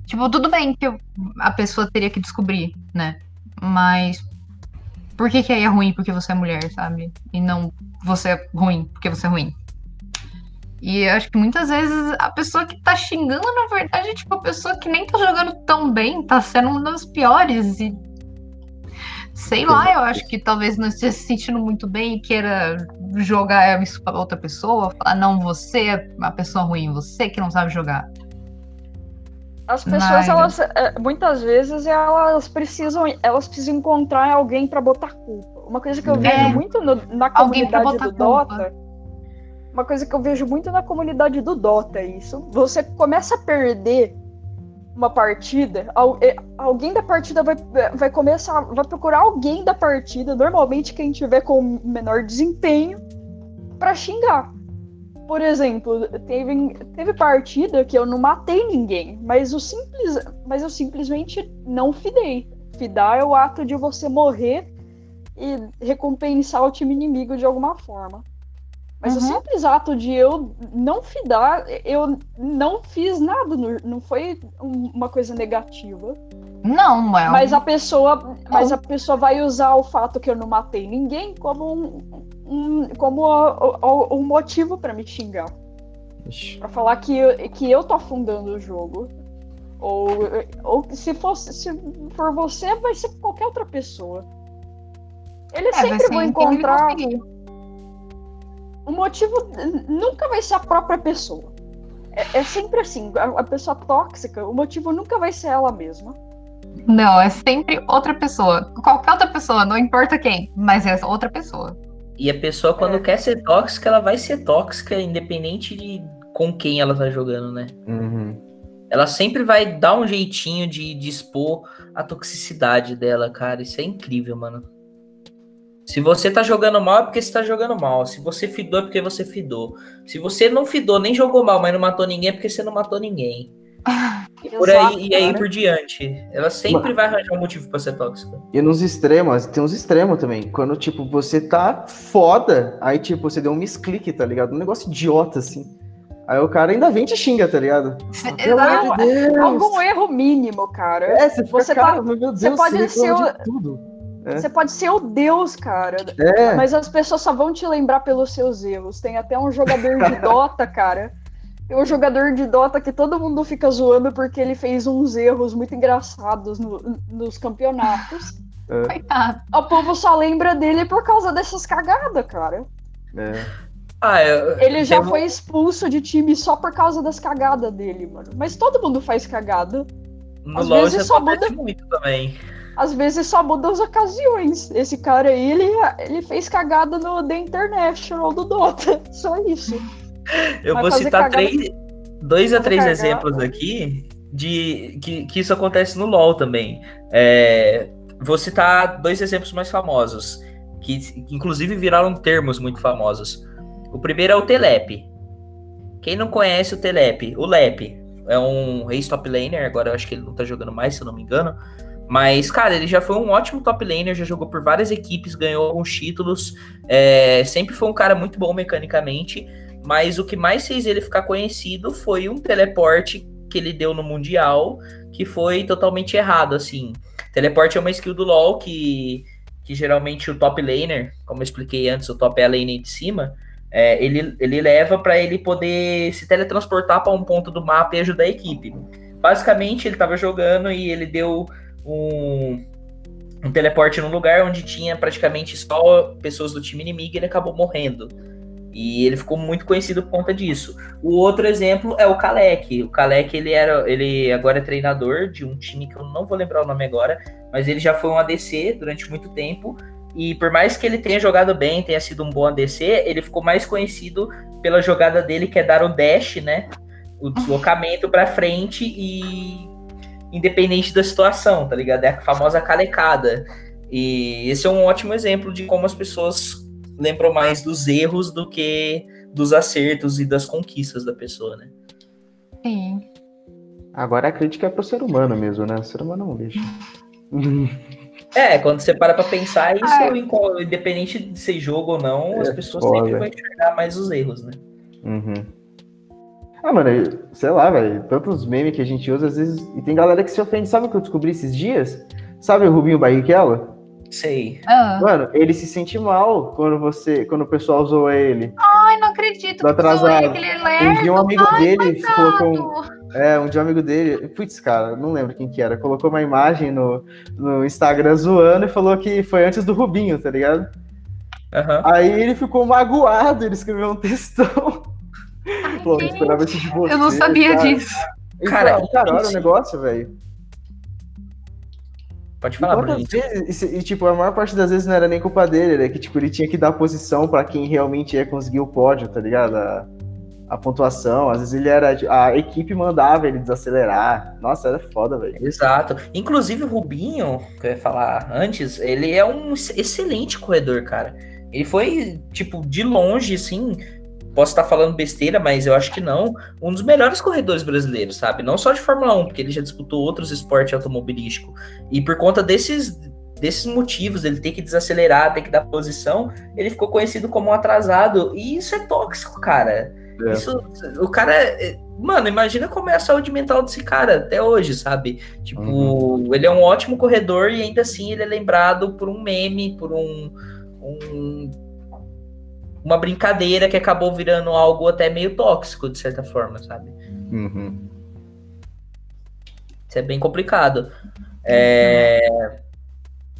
Tipo, tudo bem que a pessoa teria que descobrir, né? Mas por que que aí é ruim porque você é mulher, sabe? E não você é ruim porque você é ruim. E acho que muitas vezes a pessoa que tá xingando, na verdade, é tipo a pessoa que nem tá jogando tão bem, tá sendo uma das piores. E Sei lá, eu acho que talvez não esteja se sentindo muito bem e queira jogar isso pra outra pessoa, falar, não, você é uma pessoa ruim, você que não sabe jogar. As pessoas, Mas- elas, é, muitas vezes, elas precisam, elas precisam encontrar alguém pra botar culpa. Uma coisa que eu É. vejo muito no- na Alguém pra comunidade do botar culpa. Dota. Uma coisa que eu vejo muito na comunidade do Dota é isso. Você começa a perder uma partida, é, alguém da partida vai, vai começar, vai procurar alguém da partida, normalmente quem tiver com menor desempenho, pra xingar. Por exemplo, teve, teve partida que eu não matei ninguém, mas, o simples, mas eu simplesmente não fidei. Fidar é o ato de você morrer e recompensar o time inimigo de alguma forma. Mas o Uhum. simples ato de eu não fidar, eu não fiz nada, não foi um- uma coisa negativa. Não, é. Mas a pessoa, mas a pessoa vai usar o fato que eu não matei ninguém como um, um- como a- o- um motivo pra me xingar. Pra falar que eu, que eu tô afundando o jogo. Ou, ou se fosse, se for você, vai ser qualquer outra pessoa. Eles É, sempre vão encontrar conseguir. O motivo nunca vai ser a própria pessoa. É, é sempre assim, a, a pessoa tóxica, o motivo nunca vai ser ela mesma. Não, é sempre outra pessoa. Qualquer outra pessoa, não importa quem, mas é outra pessoa. E a pessoa, quando É. quer ser tóxica, ela vai ser tóxica, independente de com quem ela tá jogando, né? Uhum. Ela sempre vai dar um jeitinho de, de expor a toxicidade dela, cara. Isso é incrível, mano. Se você tá jogando mal, é porque você tá jogando mal. Se você fidou, é porque você fidou. Se você não fidou, nem jogou mal, mas não matou ninguém, é porque você não matou ninguém. E por Exato, aí, e aí cara. por diante. Ela sempre vai arranjar um motivo pra ser tóxica. E nos extremos, tem uns extremos também. Quando, tipo, você tá foda, aí, tipo, você deu um misclick, tá ligado? Um negócio idiota, assim. Aí o cara ainda vem e te xinga, tá ligado? Pelo Não, amor de Deus! Algum erro mínimo, cara. É, você fica, Você tá- cara, meu Deus, você pode reclama ser o- de tudo. É. Você pode ser o Deus, cara. É, Mas as pessoas só vão te lembrar pelos seus erros. Tem até um jogador de *laughs* Dota, cara. Tem um jogador de Dota que todo mundo fica zoando porque ele fez uns erros muito engraçados no- nos campeonatos. Coitado. O povo só lembra dele por causa dessas cagadas, cara. é. Ah, eu, Ele já tem foi expulso de time só por causa das cagadas dele, mano. Mas todo mundo faz cagada. No às LoL vezes isso só muda- muito também. Às vezes só muda as ocasiões. Esse cara aí, ele, ele fez cagada no The International do Dota. *laughs* Só isso. Eu Vai vou citar três, dois a três cagada. exemplos aqui de que, que isso acontece no LoL também. É, vou citar dois exemplos mais famosos, que, que inclusive viraram termos muito famosos. O primeiro é o Telep. Quem não conhece o Telep? O Lep é um ex-top laner, agora eu acho que ele não tá jogando mais, se eu não me engano. Mas, cara, ele já foi um ótimo top laner, já jogou por várias equipes, ganhou alguns títulos. é, sempre foi um cara muito bom mecanicamente. Mas o que mais fez ele ficar conhecido foi um teleporte que ele deu no Mundial, que foi totalmente errado, assim. Teleporte é uma skill do LoL que, que geralmente o top laner, como eu expliquei antes, o top é a lane de cima, é, ele, ele leva para ele poder se teletransportar para um ponto do mapa e ajudar a equipe. Basicamente, ele estava jogando e ele deu um, um teleporte num lugar onde tinha praticamente só pessoas do time inimigo e ele acabou morrendo. E ele ficou muito conhecido por conta disso. O outro exemplo é o Kalec. O Kalec, ele era, ele agora é treinador de um time que eu não vou lembrar o nome agora, mas ele já foi um ADC durante muito tempo. E por mais que ele tenha jogado bem, tenha sido um bom ADC, ele ficou mais conhecido pela jogada dele que é dar o dash, né? O deslocamento para frente e independente da situação, tá ligado? É a famosa calecada. E esse é um ótimo exemplo de como as pessoas lembram mais dos erros do que dos acertos e das conquistas da pessoa, né? Sim. Agora a crítica é pro ser humano mesmo, né? O ser humano não deixa. *laughs* É, quando você para pra pensar, isso, Ah. qual- independente de ser jogo ou não, as É pessoas foda. sempre vão enxergar mais os erros, né? Uhum. Ah, mano, sei lá, velho. Tantos memes que a gente usa, às vezes. E tem galera que se ofende. Sabe o que eu descobri esses dias? Sabe o Rubinho Barrichello? Sei. Ah. Mano, ele se sente mal quando você. Quando o pessoal zoa ele. Ai, não acredito zoei atrasado. aquele Um dia um amigo Ai, dele colocou um. coitado. É, um dia um amigo dele. Putz, cara, não lembro quem que era. Colocou uma imagem no, no Instagram zoando e falou que foi antes do Rubinho, tá ligado? Aham. Aí ele ficou magoado, ele escreveu um *laughs* textão. Ai, Pô, eu esperava isso de você. Eu não sabia cara. disso. Então, Cara, cara, olha o isso- negócio, velho. Pode falar, Bruno. vezes, e, e, tipo, a maior parte das vezes não era nem culpa dele, né? Que, tipo, ele tinha que dar posição pra quem realmente ia conseguir o pódio, tá ligado? A, a pontuação. Às vezes ele era. A equipe mandava ele desacelerar. Nossa, era foda, velho. Exato. Inclusive o Rubinho, que eu ia falar antes, ele é um ex- excelente corredor, cara. Ele foi, tipo, de longe, assim, posso estar falando besteira, mas eu acho que não, um dos melhores corredores brasileiros, sabe? Não só de Fórmula 1, porque ele já disputou outros esportes automobilísticos. E por conta desses, desses motivos, ele tem que desacelerar, tem que dar posição, ele ficou conhecido como um atrasado. E isso é tóxico, cara. É. Isso, o cara. é- Mano, imagina como é a saúde mental desse cara até hoje, sabe? Tipo, Uhum. ele é um ótimo corredor e ainda assim ele é lembrado por um meme, por um, um- uma brincadeira que acabou virando algo até meio tóxico, de certa forma, sabe? Uhum. Isso é bem complicado. É,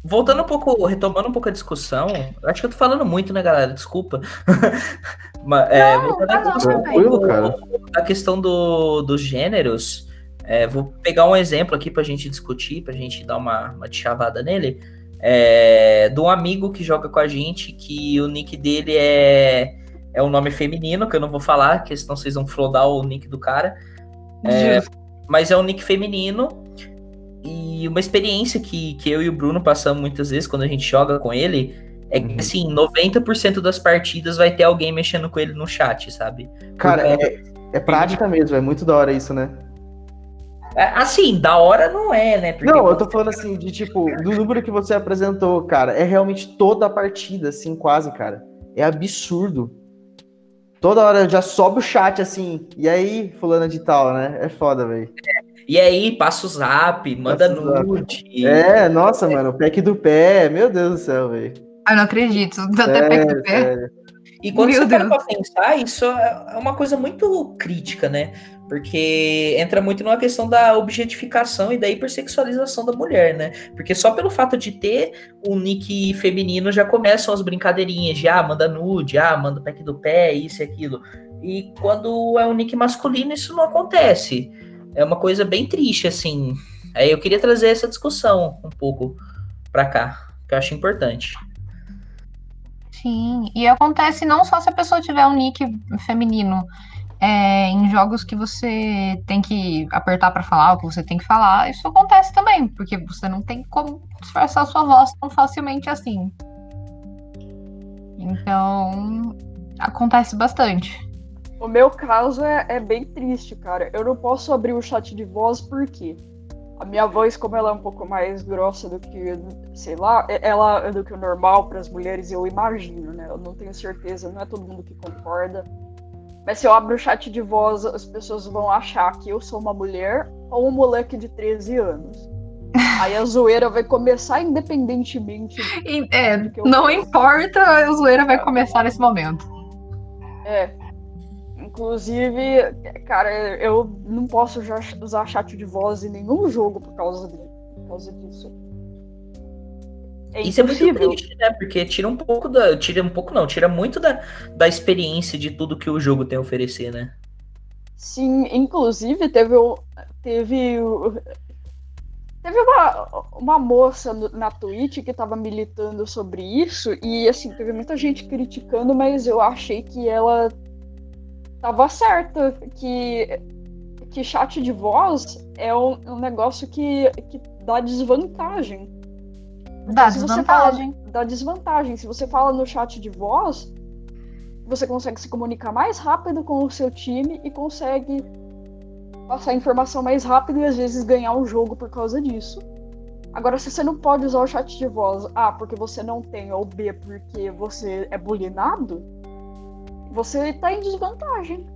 voltando um pouco, retomando um pouco a discussão, acho que eu tô falando muito, né, galera? Desculpa. *laughs* Mas, é, voltando tá não, discussão tá do- da questão do, dos gêneros, é, vou pegar um exemplo aqui pra gente discutir, pra gente dar uma, uma chavada nele. É, de um amigo que joga com a gente, que o nick dele é, é um nome feminino, que eu não vou falar, porque senão vocês vão flodar o nick do cara. É, mas é um nick feminino. E uma experiência que, que eu e o Bruno passamos muitas vezes quando a gente joga com ele é que, Uhum. assim, 90% das partidas vai ter alguém mexendo com ele no chat, sabe? Cara, Porque- é, é prática mesmo, é muito da hora isso, né? É, Assim, da hora não é, né? Porque Não, eu tô falando assim, de tipo, do número que você apresentou, cara, é realmente toda a partida, assim, quase, cara. É absurdo. Toda hora já sobe o chat, assim, e aí, fulana de tal, né? É foda, velho. E aí, passa o zap, manda Passa o zap. nude. É, nossa, mano, o pack do pé, meu Deus do céu, velho. Ai, não acredito. Até É, pé do pé. sério. E quando Meu você para Deus. pra pensar, isso é uma coisa muito crítica, né? Porque entra muito numa questão da objetificação e da hipersexualização da mulher, né? Porque só pelo fato de ter um nick feminino já começam as brincadeirinhas de ah, manda nude, ah, manda pack do pé, isso e aquilo. E quando é um nick masculino, isso não acontece. É uma coisa bem triste, assim. Aí eu queria trazer essa discussão um pouco pra cá, que eu acho importante. Sim, e acontece não só se a pessoa tiver um nick feminino. É, em jogos que você tem que apertar pra falar o que você tem que falar, isso acontece também, porque você não tem como disfarçar sua voz tão facilmente assim. Então, acontece bastante. O meu caso é, é bem triste, cara. Eu não posso abrir o chat de voz porque a minha voz, como ela é um pouco mais grossa do que, sei lá, ela é do que o normal para as mulheres, eu imagino, né? Eu não tenho certeza, não é todo mundo que concorda. Mas se eu abro o chat de voz, as pessoas vão achar que eu sou uma mulher ou um moleque de 13 anos. *laughs* Aí a zoeira vai começar independentemente. É, não faço. importa, a zoeira vai começar nesse momento. É. Inclusive, cara, eu não posso já usar chat de voz em nenhum jogo por causa, de, por causa disso. É Isso é muito triste, né? Porque tira um pouco da. Tira um pouco, não, tira muito da, da experiência de tudo que o jogo tem a oferecer, né? Sim, inclusive teve teve teve uma, uma moça no- na Twitch que tava militando sobre isso e assim, teve muita gente criticando, mas eu achei que ela tava certa, que que chat de voz é um, um negócio que, que dá desvantagem. Dá Se você fala- desvantagem. Dá desvantagem. Se você fala no chat de voz, você consegue se comunicar mais rápido com o seu time e consegue passar informação mais rápido e às vezes ganhar um jogo por causa disso. Agora, se você não pode usar o chat de voz, A, porque você não tem, ou B, porque você é bulinado, você tá em desvantagem.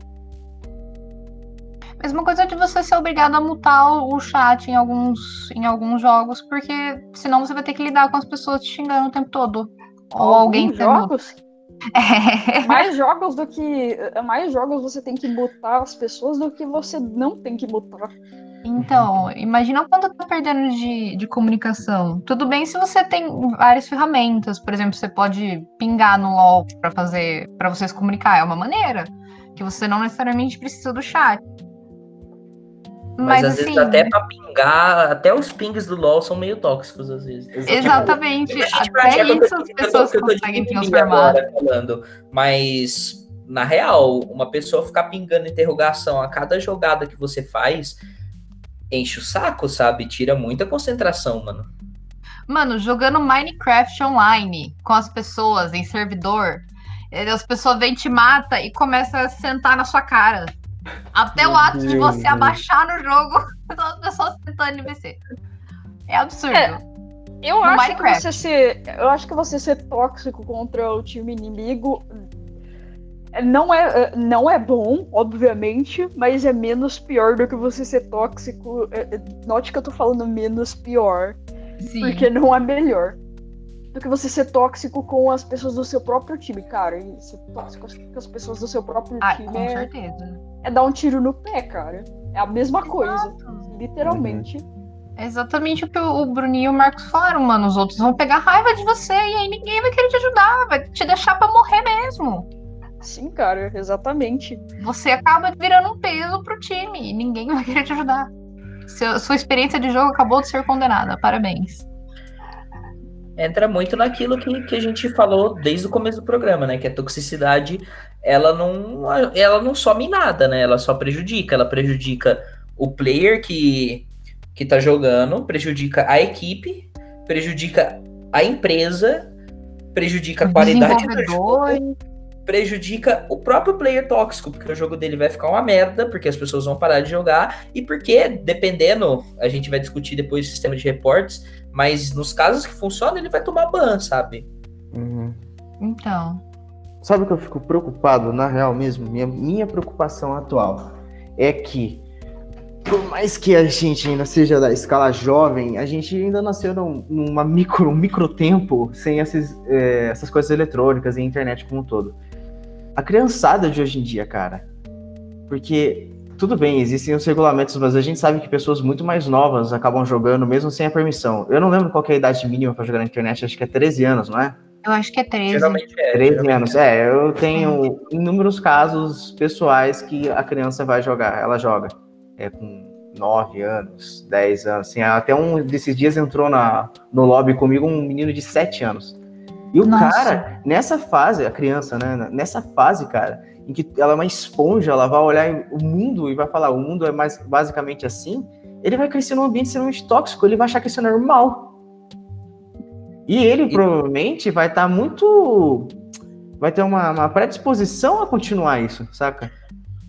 Mesma coisa de você ser obrigado a mutar o chat em alguns, em alguns jogos, porque senão você vai ter que lidar com as pessoas te xingando o tempo todo. Ou alguém Alguns jogos, *laughs* É. mais jogos do que. Mais jogos você tem que mutar as pessoas do que você não tem que mutar. Então, imagina quando tá perdendo de, de comunicação. Tudo bem se você tem várias ferramentas, por exemplo, você pode pingar no LoL para fazer, para você se comunicar, é uma maneira que você não necessariamente precisa do chat. Mas, Mas, às assim, vezes até pra pingar, até os pings do LoL são meio tóxicos, às vezes. exatamente, A gente até isso as pessoas tô conseguem transformar. falando, mas na real, uma pessoa ficar pingando interrogação a cada jogada que você faz enche o saco, sabe? Tira muita concentração, mano. Mano, jogando Minecraft online com as pessoas em servidor, eh, as pessoas vêm te mata e começa a sentar na sua cara. Até o Meu ato de Deus, você velho. abaixar no jogo, *laughs* as pessoas tentando NPC. É absurdo. É. Eu No acho Minecraft. que você ser, eu acho que você ser tóxico contra o time inimigo é- não é, é- não é bom, obviamente, mas é menos pior do que você ser tóxico. é- Note que eu tô falando menos pior, Sim. porque não é melhor. Do que você ser tóxico com as pessoas do seu próprio time, cara. E ser tóxico com as pessoas do seu próprio Ah, time com é, certeza. É dar um tiro no pé, cara. É a mesma coisa, Exato. literalmente. É exatamente o que o Bruninho e o Marcos falaram, mano. Os outros vão pegar raiva de você e aí ninguém vai querer te ajudar, vai te deixar pra morrer mesmo. Sim, cara, exatamente. Você acaba virando um peso pro time e ninguém vai querer te ajudar. Seu- sua experiência de jogo acabou de ser condenada. Parabéns. entra muito naquilo que, que a gente falou desde o começo do programa, né? Que a toxicidade, ela não, ela não some em nada, né? Ela só prejudica. Ela prejudica o player que, que tá jogando, prejudica a equipe, prejudica a empresa, prejudica a qualidade do jogo, prejudica o próprio player tóxico, porque o jogo dele vai ficar uma merda, porque as pessoas vão parar de jogar, e porque, dependendo, a gente vai discutir depois o sistema de reportes, mas nos casos que funciona, ele vai tomar ban, sabe? Uhum. Então. Sabe o que eu fico preocupado, na real mesmo? Minha, minha preocupação atual é que, por mais que a gente ainda seja da escala jovem, a gente ainda nasceu num, numa micro, um micro tempo sem essas, é, essas coisas eletrônicas e internet como um todo. A criançada de hoje em dia, cara, porque tudo bem, existem os regulamentos, mas a gente sabe que pessoas muito mais novas acabam jogando mesmo sem a permissão. Eu não lembro qual é a idade mínima pra jogar na internet, acho que é 13 anos, não é? Eu acho que é 13. Geralmente é. 13 geralmente anos. É, eu tenho inúmeros casos pessoais que a criança vai jogar, ela joga. É com 9 anos, 10 anos. Assim, até um desses dias entrou na, no lobby comigo um menino de 7 anos. E o Nossa. cara, nessa fase, a criança, né? Nessa fase, cara, em que ela é uma esponja, ela vai olhar o mundo e vai falar, o mundo é mais basicamente assim, ele vai crescer num ambiente extremamente tóxico, ele vai achar que isso é normal. E ele E- provavelmente vai estar muito. Vai ter uma, uma predisposição a continuar isso, saca?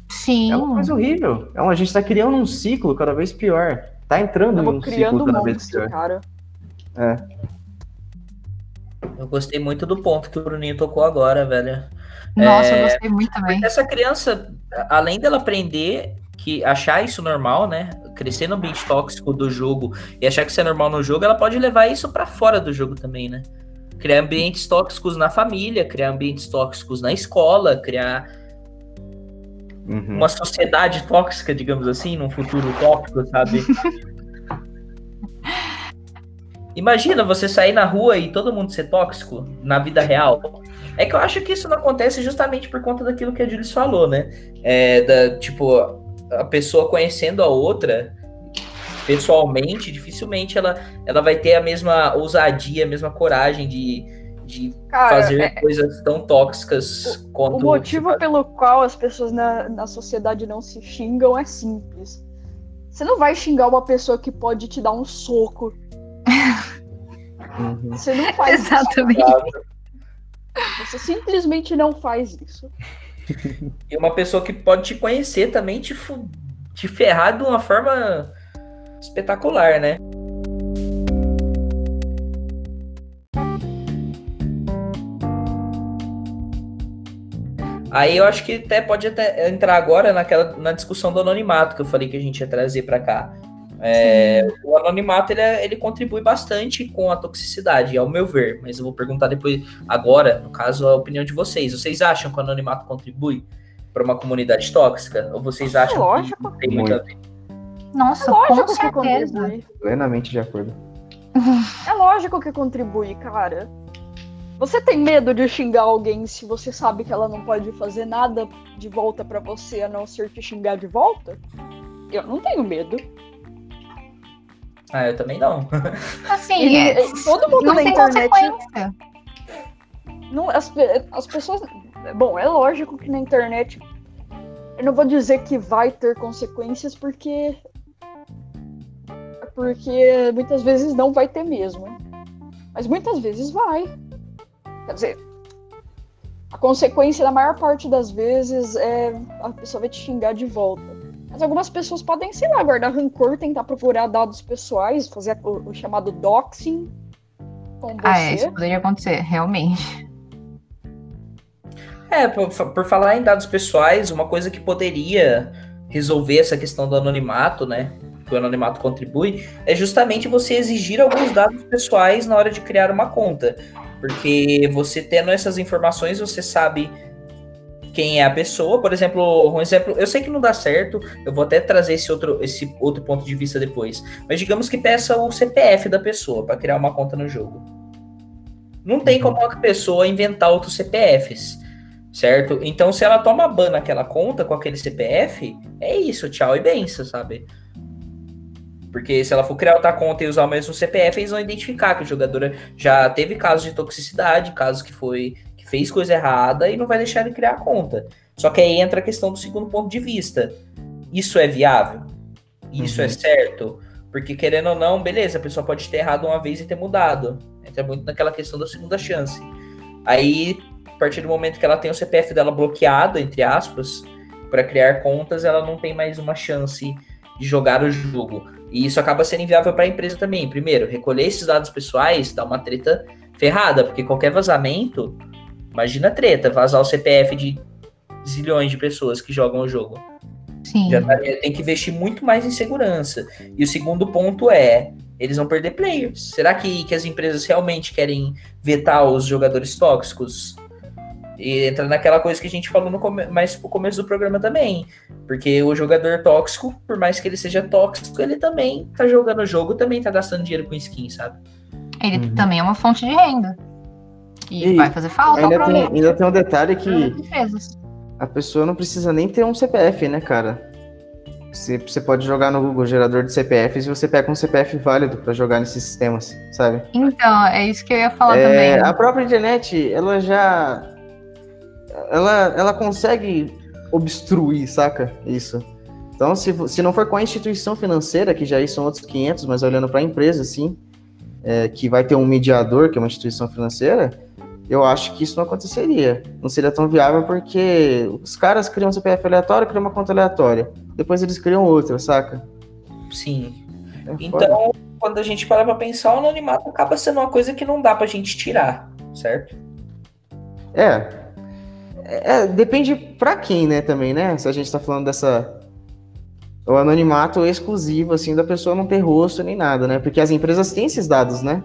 Sim. É uma coisa horrível. É um, a gente tá criando um ciclo cada vez pior. Tá entrando um criando ciclo um cada vez pior. cara. Eu gostei muito do ponto que o Bruninho tocou agora, velho. Nossa, É, eu gostei muito também. Essa criança, além dela aprender que achar isso normal, né? Crescer no ambiente tóxico do jogo e achar que isso é normal no jogo, ela pode levar isso pra fora do jogo também, né? Criar ambientes tóxicos na família, criar ambientes tóxicos na escola, criar Uhum. uma sociedade tóxica, digamos assim, num futuro utópico, sabe? *laughs* Imagina você sair na rua e todo mundo ser tóxico na vida real. É que eu acho que isso não acontece justamente por conta daquilo que a Jules falou, né? É, da, tipo, a pessoa conhecendo a outra pessoalmente, dificilmente ela, ela vai ter a mesma ousadia, a mesma coragem de, de Cara, fazer é- coisas tão tóxicas quanto. o motivo pelo qual as pessoas na, na sociedade não se xingam é simples. Você não vai xingar uma pessoa que pode te dar um soco. Uhum. Você não faz isso. Exatamente. Você simplesmente não faz isso. E uma pessoa que pode te conhecer também te, te ferrar de uma forma espetacular, né? Aí eu acho que até pode até entrar agora naquela, na discussão do anonimato que eu falei que a gente ia trazer para cá. É, o anonimato ele, é- ele contribui bastante com a toxicidade, ao meu ver. Mas eu vou perguntar depois, agora, no caso, a opinião de vocês. Vocês acham que o anonimato contribui para uma comunidade tóxica? Ou vocês acham lógico. que não tem muito a ver? Nossa, É lógico com que certeza. contribui. Plenamente de acordo. *laughs* É lógico que contribui, cara. Você tem medo de xingar alguém se você sabe que ela não pode fazer nada de volta pra você a não ser te xingar de volta? Eu não tenho medo. Ah, eu também não. Assim, é, e todo mundo não na tem internet. consequência. Não, as, as pessoas. Bom, é lógico que na internet. Eu não vou dizer que vai ter consequências porque. Porque muitas vezes não vai ter mesmo. Mas muitas vezes vai. Quer dizer. A consequência da maior parte das vezes é a pessoa vai te xingar de volta. Mas algumas pessoas podem, sei lá, guardar rancor, tentar procurar dados pessoais, fazer o, o chamado doxing com você. Ah, é, isso poderia acontecer, realmente. É, por, por falar em dados pessoais, uma coisa que poderia resolver essa questão do anonimato, né? Que o anonimato contribui, é justamente você exigir alguns dados pessoais na hora de criar uma conta. Porque você tendo essas informações, você sabe quem é a pessoa. Por exemplo, um exemplo, eu sei que não dá certo, eu vou até trazer esse outro, esse outro ponto de vista depois. Mas digamos que peça o CPF da pessoa para criar uma conta no jogo. Não tem como a pessoa inventar outros CPFs, certo? Então, se ela toma ban naquela conta com aquele CPF, é isso, tchau e benção, sabe? Porque se ela for criar outra conta e usar o mesmo CPF, eles vão identificar que o jogador já teve casos de toxicidade, casos que foi fez coisa errada e não vai deixar ele criar a conta. Só que aí entra a questão do segundo ponto de vista. Isso é viável? Isso Uhum. é certo? Porque querendo ou não, beleza, a pessoa pode ter errado uma vez e ter mudado. Entra muito naquela questão da segunda chance. Aí, a partir do momento que ela tem o CPF dela bloqueado, entre aspas, para criar contas, ela não tem mais uma chance de jogar o jogo. E isso acaba sendo inviável para a empresa também. Primeiro, recolher esses dados pessoais dá uma treta ferrada, porque qualquer vazamento, imagina a treta, vazar o CPF de zilhões de pessoas que jogam o jogo. Sim. Já tá- tem que investir muito mais em segurança. E o segundo ponto é, eles vão perder players. Será que, que as empresas realmente querem vetar os jogadores tóxicos? E entra naquela coisa que a gente falou no come mais no começo do programa também. Porque o jogador tóxico, por mais que ele seja tóxico, ele também tá jogando o jogo, também tá gastando dinheiro com skin, sabe? Ele Uhum. também é uma fonte de renda. E, E vai fazer falta Ainda para tem, ainda tem um detalhe que a pessoa não precisa nem ter um CPF, né, cara? Você, você pode jogar no Google gerador de CPFs e você pega um CPF válido pra jogar nesses sistemas, sabe? Então, é isso que eu ia falar É, também. a própria internet, ela já. Ela, ela consegue obstruir, saca? Isso. Então, se, se não for com a instituição financeira, que já aí são outros 500, mas olhando para a empresa, assim, é, que vai ter um mediador, que é uma instituição financeira, eu acho que isso não aconteceria. Não seria tão viável porque os caras criam um CPF aleatório, criam uma conta aleatória. Depois eles criam outra, saca? Sim. É. Então, quando a gente para pra pensar, o anonimato acaba sendo uma coisa que não dá pra gente tirar, certo? É. É, depende pra quem, né, também, né? Se a gente tá falando dessa. O anonimato exclusivo, assim, da pessoa não ter rosto nem nada, né? Porque as empresas têm esses dados, né?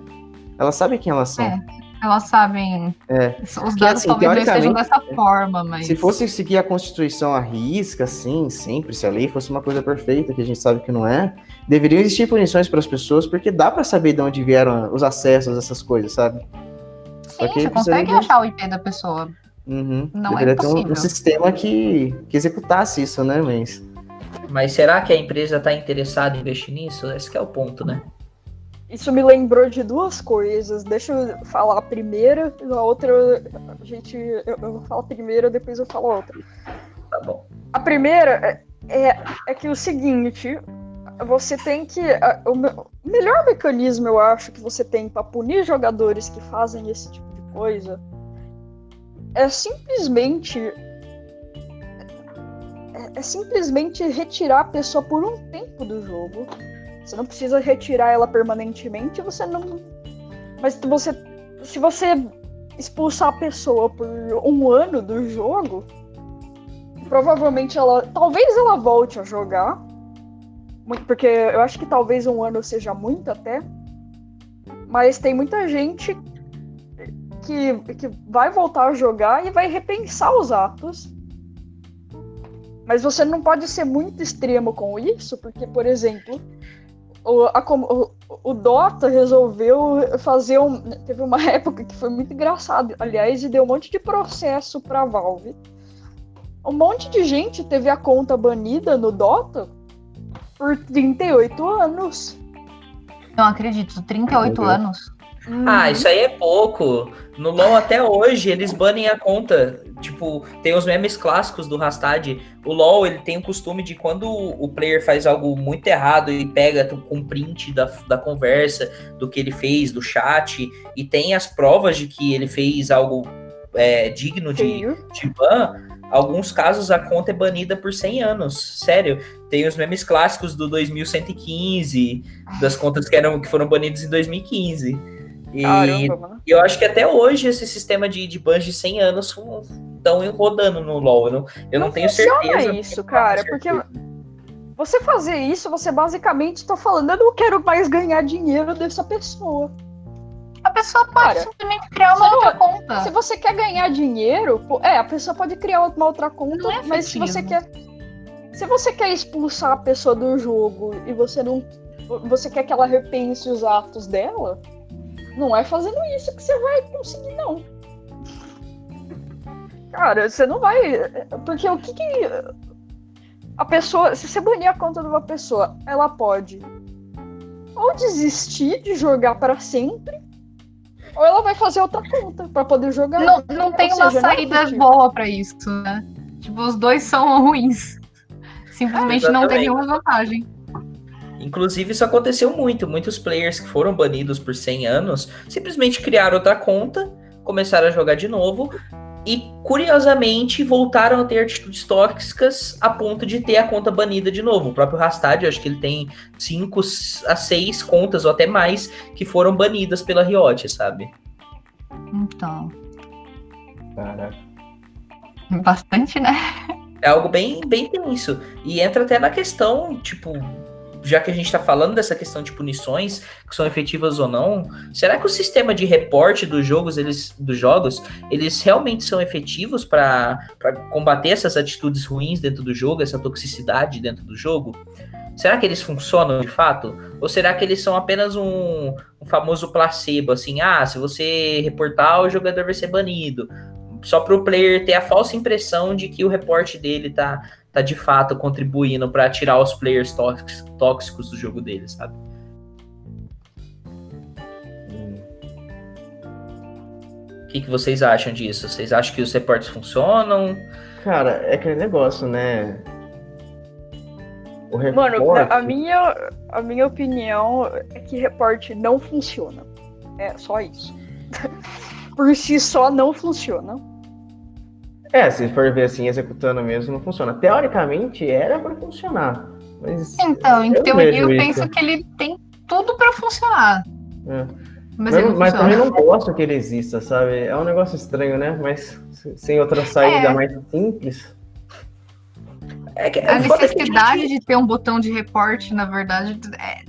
Elas sabem quem elas são. É. Elas sabem. É. Os dados assim, talvez não estejam dessa forma, mas. Se fosse seguir a Constituição à risca, assim, sempre, se a lei fosse uma coisa perfeita, que a gente sabe que não é, deveriam existir punições para as pessoas, porque dá pra saber de onde vieram os acessos, essas coisas, sabe? Sim, você consegue de- achar o IP da pessoa. Uhum. Não é Deveria ter um, um impossível. sistema que, que executasse isso, né, mas. Mas será que a empresa tá interessada em investir nisso? Esse que é o ponto, né? Isso me lembrou de duas coisas. Deixa eu falar a primeira, a outra a gente. Eu, eu vou falar a primeira, depois eu falo a outra. Tá bom. A primeira é, é, é que o seguinte, você tem que. a- O, me- o melhor mecanismo, eu acho, que você tem para punir jogadores que fazem esse tipo de coisa é simplesmente. É, é simplesmente retirar a pessoa por um tempo do jogo. Você não precisa retirar ela permanentemente, você não. Mas você, se você expulsar a pessoa por um ano do jogo, provavelmente ela. Talvez ela volte a jogar. Porque eu acho que talvez um ano seja muito até. Mas tem muita gente que, que vai voltar a jogar e vai repensar os atos. Mas você não pode ser muito extremo com isso, porque, por exemplo, o, a o- o Dota resolveu fazer um. Teve uma *laughs* época que foi muito engraçado, aliás, e deu um monte de processo pra Valve. Um monte de gente teve a conta banida no Dota por 38 anos. Não acredito, 38 Meu Ah, isso aí é pouco. No LoL até hoje eles banem a conta. Tipo, tem os memes clássicos do Rastad. O LoL ele tem o costume de quando o player faz algo muito errado e pega com print da, da conversa, do que ele fez, do chat, e tem as provas de que ele fez algo é, digno de, de ban, alguns casos a conta é banida por 100 anos. Sério. Tem os memes clássicos do 2115, das contas que, eram, que foram banidas em 2015. E Caramba, eu acho que até hoje esse sistema de, de bans de 100 anos estão rodando no LoL. Eu não, eu não, Não tenho funciona certeza. isso, tenho cara, certeza. porque- Você fazer isso, você basicamente tá falando, eu não quero mais ganhar dinheiro dessa pessoa. A pessoa pode Cara, simplesmente criar uma outra conta. Se você quer ganhar dinheiro, é, a pessoa pode criar uma outra conta, é mas se você quer. Se você quer expulsar a pessoa do jogo e você não. Você quer que ela repense os atos dela, não é fazendo isso que você vai conseguir, não. Cara, você não vai. Porque o que que. A pessoa. Se você banir a conta de uma pessoa, ela pode ou desistir de jogar para sempre, ou ela vai fazer outra conta para poder jogar. Não, não tem Ou uma seja, é saída efetivo. boa pra isso, né? Tipo, os dois são *laughs* ruins. Simplesmente não tem nenhuma vantagem. Inclusive, isso aconteceu muito. Muitos players que foram banidos por 100 anos simplesmente criaram outra conta, começaram a jogar de novo e, curiosamente, voltaram a ter atitudes tóxicas a ponto de ter a conta banida de novo. O próprio Rastad, eu acho que ele tem 5 a 6 contas ou até mais que foram banidas pela Riot, sabe? Então, Caraca. bastante, né? É algo bem, bem tenso. E entra até na questão, tipo, já que a gente tá falando dessa questão de punições, que são efetivas ou não, será que o sistema de reporte dos jogos, eles, dos jogos, eles realmente são efetivos para combater essas atitudes ruins dentro do jogo, essa toxicidade dentro do jogo? Será que eles funcionam de fato? Ou será que eles são apenas um, um famoso placebo, assim, ah, se você reportar, o jogador vai ser banido? Só para o player ter a falsa impressão de que o reporte dele tá, tá de fato contribuindo para tirar os players tóxicos, tóxicos do jogo dele, sabe? O que, que vocês acham disso? Vocês acham que os reportes funcionam? Cara, é aquele negócio, né? O Mano, a minha, a minha opinião é que reporte não funciona. É só isso. *laughs* Por si só não funciona. É, se for ver assim, executando mesmo, não funciona. Teoricamente, era pra funcionar. Mas. Então, em eu teoria, eu penso isso. que ele tem tudo pra funcionar. É. Mas Mas, funciona. também não gosto que ele exista, sabe? É um negócio estranho, né? Mas se- sem outra saída É. mais simples. É que, A que necessidade gente- de ter um botão de reporte, na verdade, é-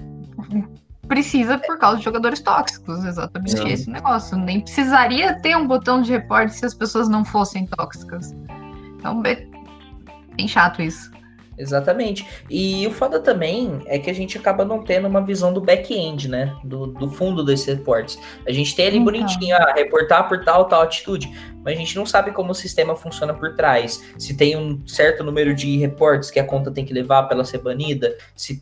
precisa por causa de jogadores tóxicos. Exatamente Não. esse negócio. Nem precisaria ter um botão de reporte se as pessoas não fossem tóxicas. Então, é bem chato isso. Exatamente. E o foda também é que a gente acaba não tendo uma visão do back-end, né? Do, do fundo desses reportes. A gente tem ali Então. bonitinho, ah, reportar por tal, tal atitude. Mas a gente não sabe como o sistema funciona por trás. Se tem um certo número de reportes que a conta tem que levar para ela ser banida. Se,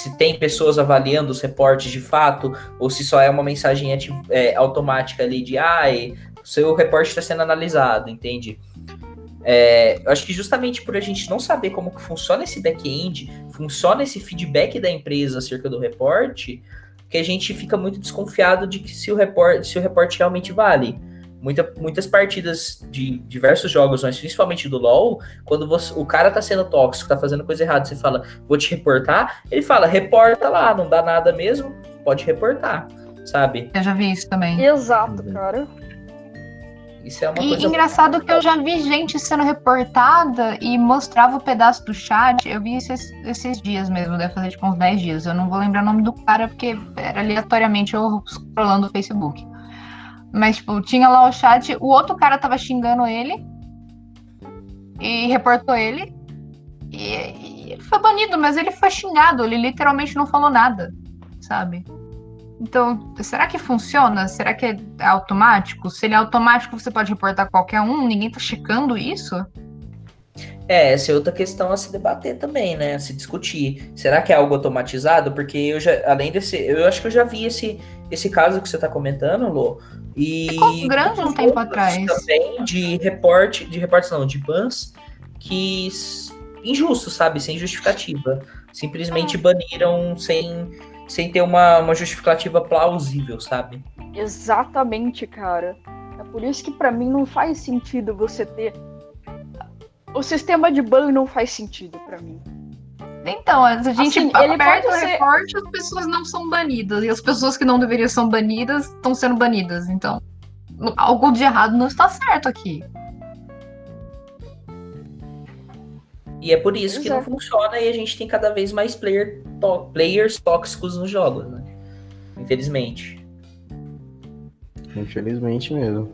se tem pessoas avaliando os reportes de fato. Ou se só é uma mensagem é, automática ali de, ai, seu reporte está sendo analisado, entende? É, eu acho que justamente por a gente não saber como que funciona esse back-end, funciona esse feedback da empresa acerca do reporte, que a gente fica muito desconfiado de que se o reporte, o reporte realmente vale. Muita, muitas partidas de diversos jogos, mas principalmente do LoL, quando você- o cara tá sendo tóxico, tá fazendo coisa errada, você fala, vou te reportar, ele fala, reporta lá, não dá nada mesmo, pode reportar, sabe? Eu já vi isso também. Exato, Uhum. cara. Isso é uma E coisa. engraçado que eu já vi gente sendo reportada e mostrava o pedaço do chat. Eu vi esses, esses dias mesmo, deve fazer tipo uns 10 dias. Eu não vou lembrar o nome do cara porque era aleatoriamente eu scrollando o Facebook. Mas, tipo, tinha lá o chat, o outro cara tava xingando ele e reportou ele. E, e ele foi banido, mas ele foi xingado, ele literalmente não falou nada, sabe? Então, será que funciona? Será que é automático? Se ele é automático, você pode reportar qualquer um? Ninguém tá checando isso? É, essa é outra questão a se debater também, né? A se discutir. Será que é algo automatizado? Porque eu já, além desse, eu acho que eu já vi esse, esse caso que você tá comentando, Lô. E Ficou grande um tempo atrás. também de reporte, de reportes não, de bans que injusto, sabe? Sem justificativa. Simplesmente baniram sem, sem ter uma, uma justificativa plausível, sabe? Exatamente, cara. É por isso que pra mim não faz sentido você ter. O sistema de ban não faz sentido pra mim. Então, a gente Assim, ele aperta o pode ser- reporte, as pessoas não são banidas. E as pessoas que não deveriam ser banidas estão sendo banidas. Então, algo de errado não está certo aqui. E é por isso que não Exato. funciona e a gente tem cada vez mais player tó- players tóxicos nos jogos, né? Infelizmente. Infelizmente mesmo.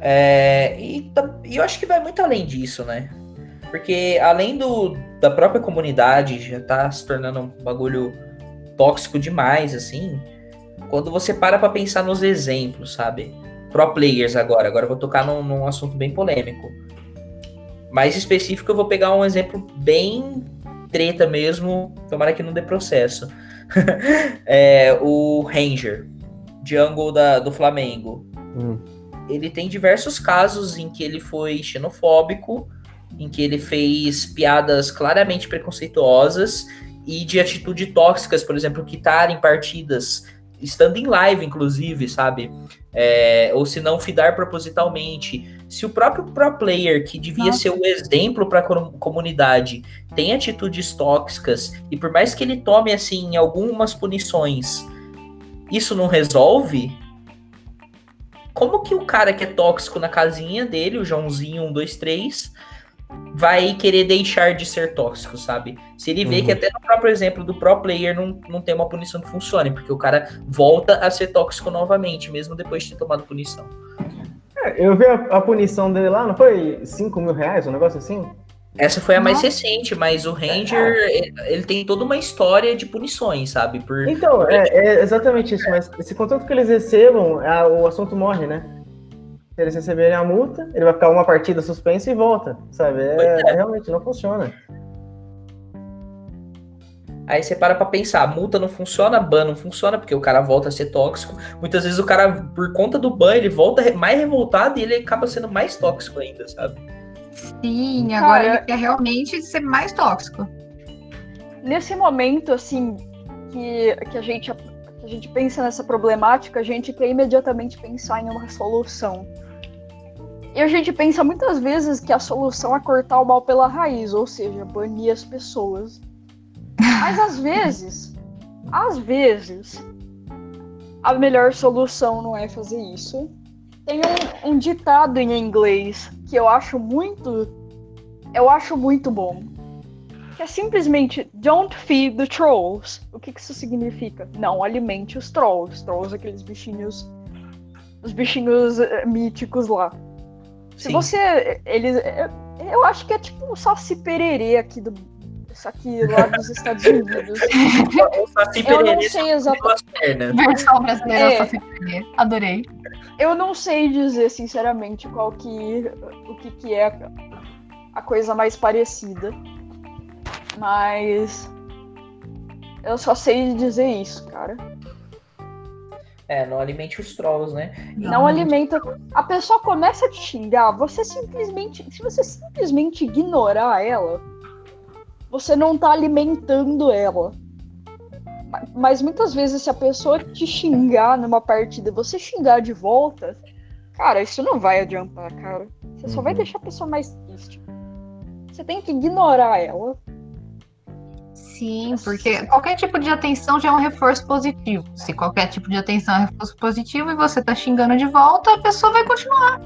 É, e, ta- e eu acho que vai muito além disso, né? Porque além do, da própria comunidade já tá se tornando um bagulho tóxico demais, assim, quando você para pra pensar nos exemplos, sabe? Pro players agora, agora eu vou tocar num, num assunto bem polêmico. Mais específico, eu vou pegar um exemplo bem treta mesmo, tomara que não dê processo. *laughs* é, o Ranger, jungle da, do Flamengo Hum. ele tem diversos casos em que ele foi xenofóbico, em que ele fez piadas claramente preconceituosas e de atitude tóxicas, por exemplo, quitar em partidas, estando em live, inclusive, sabe? É, ou se não, fidar propositalmente. Se o próprio pro player, que devia Nossa. ser o exemplo para a comunidade, tem atitudes tóxicas, e por mais que ele tome, assim, algumas punições, isso não resolve, como que o cara que é tóxico na casinha dele, o Joãozinho 1, 2, 3, vai querer deixar de ser tóxico, sabe? Se ele vê Uhum. que até no próprio exemplo do pro player não, não tem uma punição que funcione, porque o cara volta a ser tóxico novamente, mesmo depois de ter tomado punição. É, Eu vi a, a punição dele lá, não foi 5 mil reais, um negócio assim? Essa foi a mais Nossa. recente, mas o Ranger, ele, ele tem toda uma história de punições, sabe? Por, Então, é, é exatamente isso, mas se contanto que eles recebam, a- o assunto morre, né? Se eles receberem a multa, ele vai ficar uma partida suspensa e volta, sabe? É, é. realmente não funciona. Aí você para pra pensar, a multa não funciona, ban não funciona, porque o cara volta a ser tóxico. Muitas vezes o cara, por conta do ban, ele volta mais revoltado e ele acaba sendo mais tóxico ainda, sabe? Sim, agora Cara, ele quer realmente ser mais tóxico. Nesse momento, assim, que, que, a gente, que a gente pensa nessa problemática, a gente quer imediatamente pensar em uma solução. E a gente pensa muitas vezes que a solução é cortar o mal pela raiz, ou seja, banir as pessoas. Mas às vezes, às vezes, a melhor solução não é fazer isso. Tem um, um ditado em inglês que eu acho muito. Eu acho muito bom. Que é simplesmente Don't feed the trolls. O que, que isso significa? Não alimente os trolls. Trolls, aqueles bichinhos. Os bichinhos eh, míticos lá. Se Sim. você. Eles. Eu, eu acho que é tipo um saci pererê aqui do. Isso aqui lá dos Estados Unidos. *laughs* O Saci Eu não sei exatamente. Versão brasileira É. só se perder. Adorei. Eu não sei dizer, sinceramente, qual que. o que, que é a- a coisa mais parecida. Mas. Eu só sei dizer isso, cara. É, não alimente os trolls, né? Não alimenta. A pessoa começa a te xingar, você simplesmente. Se você simplesmente ignorar ela, você não tá alimentando ela. Ma- Mas muitas vezes, se a pessoa te xingar numa partida, você xingar de volta, cara, isso não vai adiantar, cara. Você só vai Uhum. deixar a pessoa mais triste. Você tem que ignorar ela. Sim, porque qualquer tipo de atenção já é um reforço positivo. Se qualquer tipo de atenção é reforço positivo e você tá xingando de volta, a pessoa vai continuar.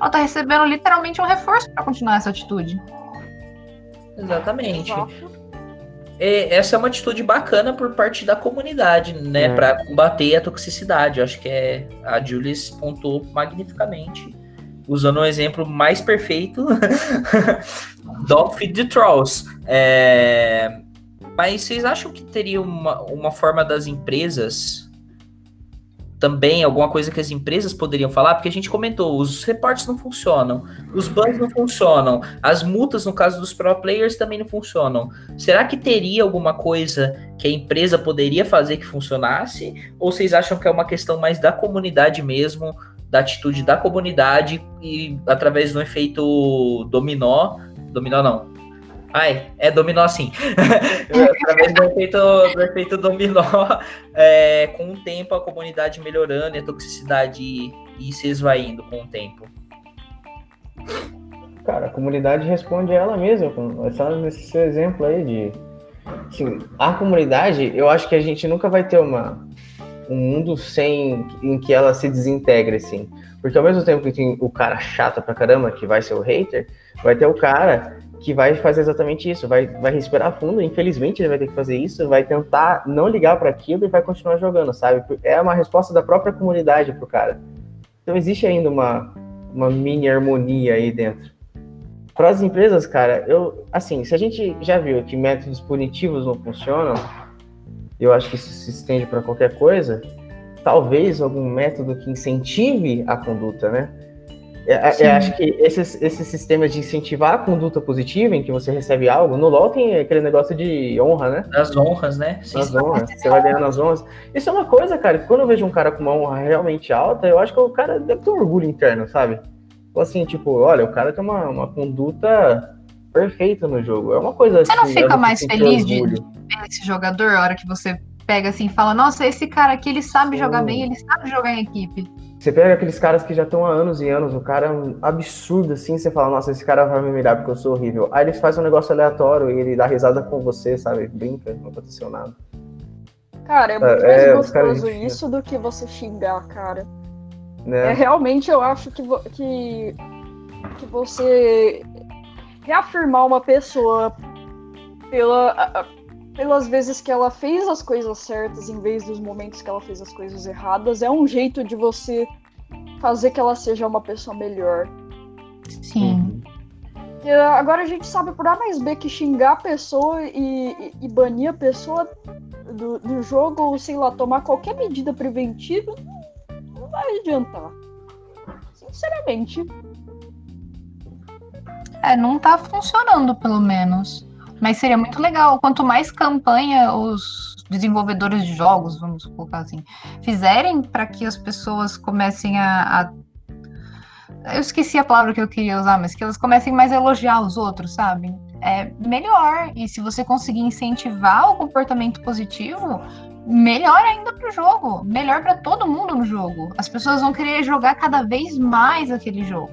Ela tá recebendo literalmente um reforço pra continuar essa atitude. Exatamente. E essa é uma atitude bacana por parte da comunidade, né? É. Pra combater a toxicidade. Eu acho que é, a Julius pontuou magnificamente, usando um exemplo mais perfeito: *laughs* Dog Feed the Trolls. É, Mas vocês acham que teria uma, uma forma das empresas também, alguma coisa que as empresas poderiam falar? Porque a gente comentou, os reportes não funcionam, os bans não funcionam, as multas, no caso dos pro players, também não funcionam. Será que teria alguma coisa que a empresa poderia fazer que funcionasse? Ou vocês acham que é uma questão mais da comunidade mesmo, da atitude da comunidade e através do efeito dominó? Dominó não. Ai, é dominó sim. *laughs* através do efeito, do efeito dominó, *laughs* é, com o tempo a comunidade melhorando e a toxicidade ir se esvaindo com o tempo. Cara, a comunidade responde ela mesma, só nesse seu exemplo aí de. Assim, a comunidade, eu acho que a gente nunca vai ter uma, um mundo sem em que ela se desintegre, assim. Porque ao mesmo tempo que tem o cara chato pra caramba, que vai ser o hater, vai ter o cara que vai fazer exatamente isso, vai, vai respirar fundo, infelizmente ele vai ter que fazer isso, vai tentar não ligar para aquilo e vai continuar jogando, sabe? É uma resposta da própria comunidade pro cara. Então existe ainda uma, uma mini harmonia aí dentro. Para as empresas, cara, eu assim, se a gente já viu que métodos punitivos não funcionam, eu acho que isso se estende para qualquer coisa, talvez algum método que incentive a conduta, né? Eu, eu acho que esses, esses sistemas de incentivar a conduta positiva, em que você recebe algo, no LoL tem aquele negócio de honra, né? Das honras, né? Sim, Nas honras, você vai ganhando as honras. Isso é uma coisa, cara, que quando eu vejo um cara com uma honra realmente alta, eu acho que o cara deve ter um orgulho interno, sabe? Ou assim, tipo, olha, o cara tem uma, uma conduta perfeita no jogo. É uma coisa Você não assim, fica é mais você ter feliz de- orgulho. ver esse jogador, a hora que você pega assim e fala, nossa, esse cara aqui, ele sabe jogar Sim. bem, ele sabe jogar em equipe. Você pega aqueles caras que já estão há anos e anos, o cara é um absurdo assim, você fala, nossa, esse cara vai me mirar porque eu sou horrível. Aí ele faz um negócio aleatório e ele dá risada com você, sabe? Brinca, não aconteceu nada. Cara, é muito É, mais gostoso enfim. isso do que você xingar, cara. É, Né? realmente eu acho que, vo- que, que você reafirmar uma pessoa pela, pelas vezes que ela fez as coisas certas em vez dos momentos que ela fez as coisas erradas é um jeito de você fazer que ela seja uma pessoa melhor. Sim. Porque agora a gente sabe por A mais B que xingar a pessoa e, e- e banir a pessoa do, do jogo, ou sei lá, tomar qualquer medida preventiva, não, não vai adiantar. Sinceramente. É, não tá funcionando, pelo menos. Mas seria muito legal. Quanto mais campanha os desenvolvedores de jogos, vamos colocar assim, fizerem para que as pessoas comecem a, a- Eu esqueci a palavra que eu queria usar, mas que elas comecem mais a elogiar os outros, sabe? É melhor. E se você conseguir incentivar o comportamento positivo, melhor ainda pro jogo. Melhor para todo mundo no jogo. As pessoas vão querer jogar cada vez mais aquele jogo.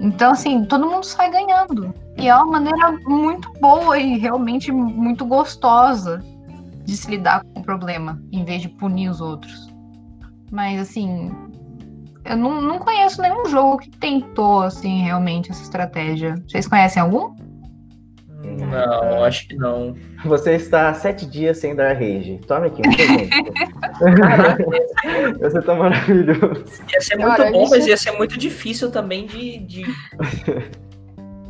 Então, assim, todo mundo sai ganhando. E é uma maneira muito boa e realmente muito gostosa de se lidar com o problema, em vez de punir os outros. Mas, assim, eu não, não conheço nenhum jogo que tentou, assim, realmente essa estratégia. Vocês conhecem algum? Não, acho que não. Você está há sete dias sem dar rage. Tome aqui, um presente. *laughs* Você tá maravilhoso. Ia ser muito Cara, bom, isso mas é- ia ser muito difícil também de, de,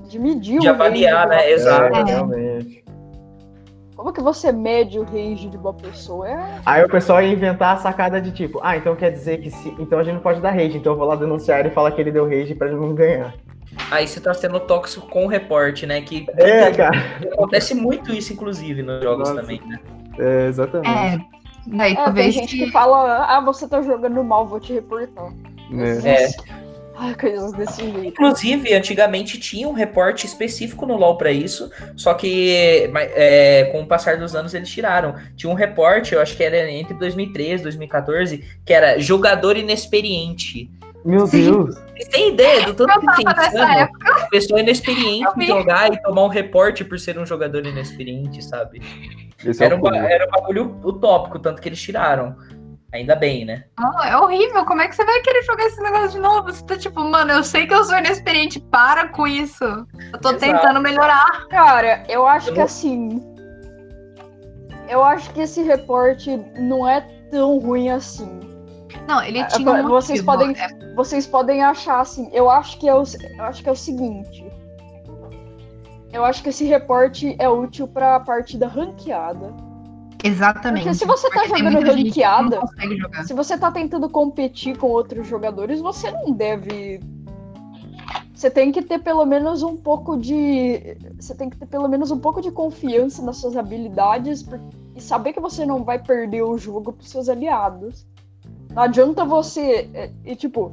De medir de o avaliar, rage de né? Exato. É, realmente. Como que você mede o rage de uma pessoa? É, Aí o pessoal ia inventar a sacada de tipo, ah, então quer dizer que se. Então a gente não pode dar rage, então eu vou lá denunciar ele e falar que ele deu rage pra ele não ganhar. Aí você tá sendo tóxico com o reporte, né? Que É, cara. acontece muito isso, inclusive, nos jogos Nossa. também, né? É, exatamente. É. Daí é, tem talvez gente que- que fala, ah, você tá jogando mal, vou te reportar. É. É. Ai, coisas desse jeito. Inclusive, antigamente tinha um reporte específico no LoL pra isso, só que é, com o passar dos anos eles tiraram. Tinha um reporte, eu acho que era entre 2013 e 2014, que era jogador inexperiente. Meu Deus. Vocês têm ideia do tanto Eu que tem época. Pessoa inexperiente em jogar e tomar um reporte por ser um jogador inexperiente, sabe? Esse é Era o um, era um bagulho utópico, tanto que eles tiraram. Ainda bem, né? Não, é horrível. Como é que você vai querer jogar esse negócio de novo? Você tá tipo, mano, eu sei que eu sou inexperiente, para com isso. Eu tô Exato. tentando melhorar. Cara, eu acho Eu que assim. Eu acho que esse reporte não é tão ruim assim. Não, ele É, tinha um vocês motivo. podem- É, Vocês podem achar assim. Eu acho que é o, eu acho que é o seguinte. Eu acho que esse reporte é útil pra partida ranqueada. Exatamente. Porque se você tá Porque jogando ranqueada-. Se você tá tentando competir com outros jogadores, você não deve. Você tem que ter pelo menos um pouco de. Você tem que ter pelo menos um pouco de confiança nas suas habilidades e saber que você não vai perder o jogo pros seus aliados. Não adianta você. é, E tipo,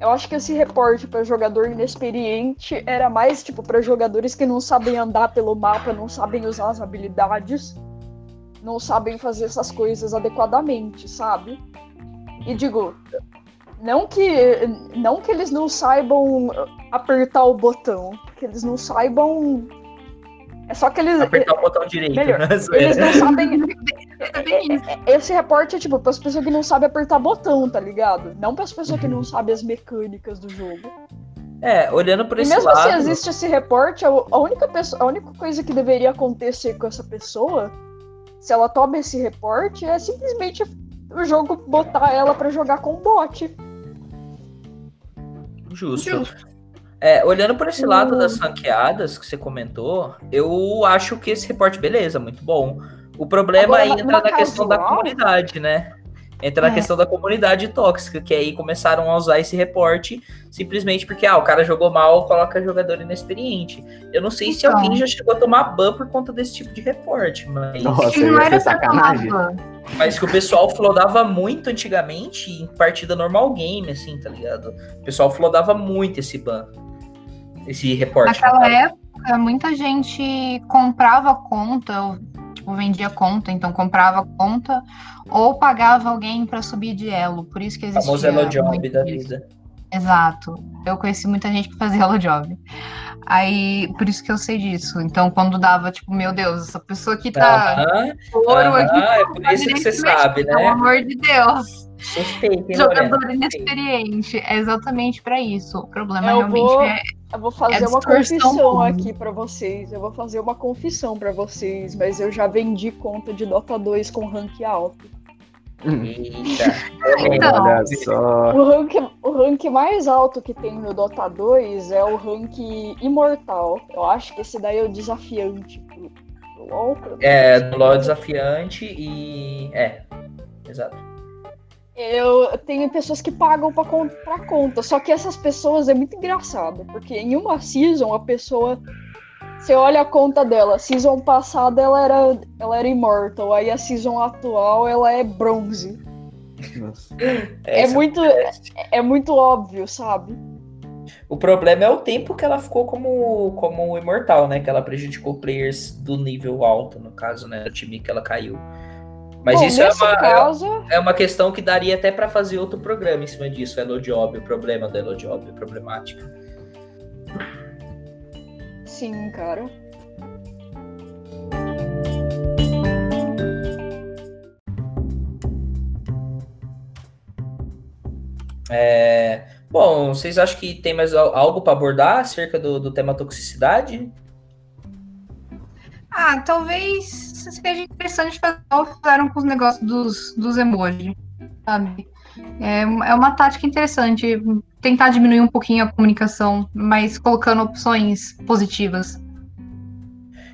eu acho que esse reporte pra jogador inexperiente era mais tipo para jogadores que não sabem andar pelo mapa, não sabem usar as habilidades, não sabem fazer essas coisas adequadamente, sabe? E digo, não que não que eles não saibam apertar o botão, que eles não saibam é só que eles Apertar o botão direito, melhor. né? eles não sabem É bem isso. esse reporte é tipo para as pessoas que não sabem apertar botão, tá ligado? Não para as pessoas que não sabem as mecânicas do jogo. É, olhando por E esse mesmo lado. se existe esse reporte, a única, pessoa, a única coisa que deveria acontecer com essa pessoa, se ela toma esse reporte, é simplesmente o jogo botar ela pra jogar com bot. Justo. É, olhando por esse lado Hum. das ranqueadas que você comentou, eu acho que esse reporte, beleza, muito bom. O problema Agora, entra uma na questão da comunidade, né? Entra na É. questão da comunidade tóxica, que aí começaram a usar esse reporte simplesmente porque, ah, o cara jogou mal, coloca jogador inexperiente. Eu não sei se Então. alguém já chegou a tomar ban por conta desse tipo de reporte, mas, Nossa, não era sacanagem. mas que o pessoal flodava muito antigamente em partida normal game, assim, tá ligado? O pessoal flodava muito esse ban. Esse reporte. Naquela época, muita gente comprava conta, tipo, vendia conta, então comprava conta, ou pagava alguém pra subir de elo. Por isso que existia famoso Elo Job da vida. Exato. Eu conheci muita gente que fazia Hello Job. Aí, por isso que eu sei disso. Então, quando dava, tipo, meu Deus, essa pessoa aqui tá Aham, ouro aqui. aham, é por isso que você sabe, Pelo né? amor de Deus. Suspeita, Jogador Lorena? inexperiente. É exatamente pra isso. O problema Eu realmente vou- é. Eu vou fazer É uma confissão aqui pra vocês. Eu vou fazer uma confissão pra vocês, mas eu já vendi conta de Dota 2 com rank alto. Eita. Então. Olha só. O rank, o rank mais alto que tem no Dota 2 é o rank imortal. Eu acho que esse daí é o desafiante pro LoL. É, do LoL desafiante e. É, exato. Eu tenho pessoas que pagam pra comprar conta, só que essas pessoas é muito engraçado, porque em uma season a pessoa. Você olha a conta dela, season passada ela era, ela era Immortal, aí a season atual ela é bronze. Nossa. É isso muito, acontece. é muito óbvio, sabe? O problema é o tempo que ela ficou como, como imortal, né? Que ela prejudicou players do nível alto, no caso, né? Do time que ela caiu. Mas Bom, isso é uma, caso, é uma questão que daria até pra fazer outro programa em cima disso. Elo Job, o problema do Elo Job, problemática. sim, cara. É, Bom, vocês acham que tem mais al- algo pra abordar acerca do, do tema toxicidade? Ah, talvez seja interessante fazer o que fizeram com os negócios dos, dos emojis, sabe? É, é uma tática interessante. Tentar diminuir um pouquinho a comunicação, mas colocando opções positivas.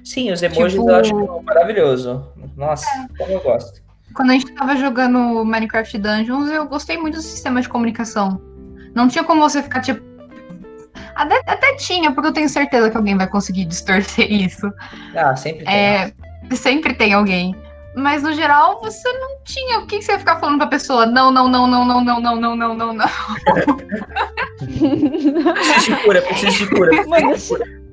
Sim, os emojis Tipo- eu acho maravilhoso. Nossa, como eu gosto. Quando a gente tava jogando Minecraft Dungeons, eu gostei muito do sistema de comunicação. Não tinha como você ficar tipo. Até, até tinha, porque eu tenho certeza que alguém vai conseguir distorcer *laughs* isso. Ah, sempre tem. É, sempre tem alguém. Mas no geral, você não tinha. O que que você ia ficar falando pra pessoa? Não, não, não, não, não, não, não, não, não, não, não. *laughs* Preciso de cura, preciso de cura. preciso de cura.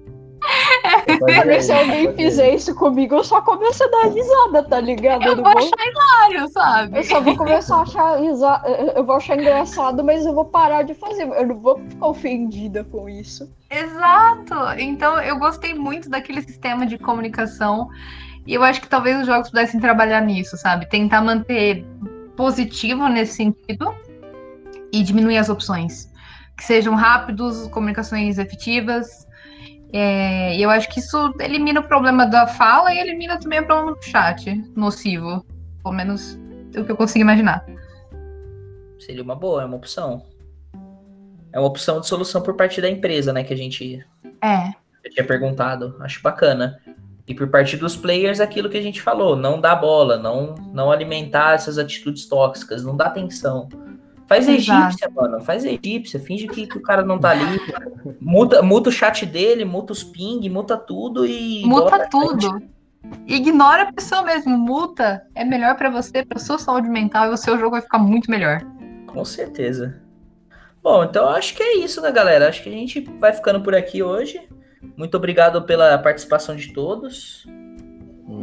Se alguém fizer isso comigo, eu só começo a dar risada, tá ligado? Eu não vou achar hilário, sabe? Eu só vou começar a achar risa- eu vou achar engraçado, mas eu vou parar de fazer. Eu não vou ficar ofendida com isso. Exato! Então eu gostei muito daquele sistema de comunicação. E eu acho que talvez os jogos pudessem trabalhar nisso, sabe? Tentar manter positivo nesse sentido e diminuir as opções. Que sejam rápidos, comunicações efetivas. É, e eu acho que isso elimina o problema da fala e elimina também o problema do chat nocivo. Pelo menos o que eu consigo imaginar. Seria uma boa, é uma opção. É uma opção de solução por parte da empresa, né? Que a gente É, tinha perguntado. Acho bacana. E por parte dos players, aquilo que a gente falou, não dá bola, não, não alimentar essas atitudes tóxicas, não dá atenção. Faz Exato. egípcia, mano. Faz egípcia. Finge que, que o cara não tá ali. Muta, muta o chat dele, muta os ping, muta tudo e. Muta tudo. Ignora a pessoa mesmo. Multa é melhor pra você, pra sua saúde mental e o seu jogo vai ficar muito melhor. Com certeza. Bom, então acho que é isso, né, galera? Acho que a gente vai ficando por aqui hoje. Muito obrigado pela participação de todos.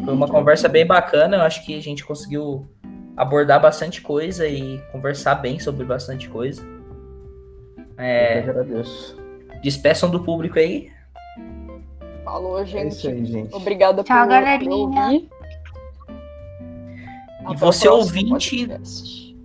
Foi uma conversa bem bacana. Eu acho que a gente conseguiu abordar bastante coisa e conversar bem sobre bastante coisa. Eu É, que agradeço. despeçam do público aí. Falou, É isso gente. aí, gente. Obrigada Tchau, por, galerinha. ouvir. E você, ouvinte- podcast.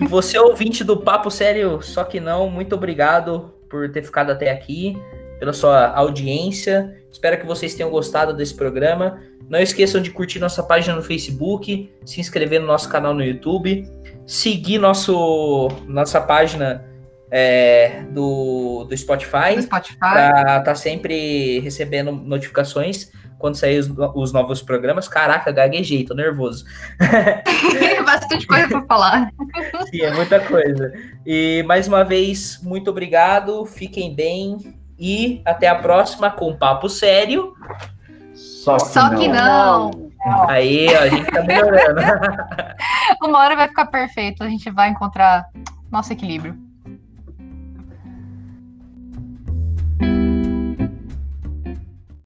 E você, ouvinte do Papo Sério, só que não, muito obrigado por ter ficado até aqui, pela sua audiência. Espero que vocês tenham gostado desse programa. Não esqueçam de curtir nossa página no Facebook, se inscrever no nosso canal no YouTube, seguir nosso, nossa página é, do, do Spotify, No Spotify. para estar tá sempre recebendo notificações quando sair os, os novos programas. Caraca, gaguejei, tô nervoso. *laughs* Bastante coisa pra falar. Sim, é muita coisa. E mais uma vez, muito obrigado, fiquem bem e até a próxima com Papo Sério. Só que Só não. que não. Aí, ó, a gente tá melhorando. *laughs* Uma hora vai ficar perfeito. A gente vai encontrar nosso equilíbrio.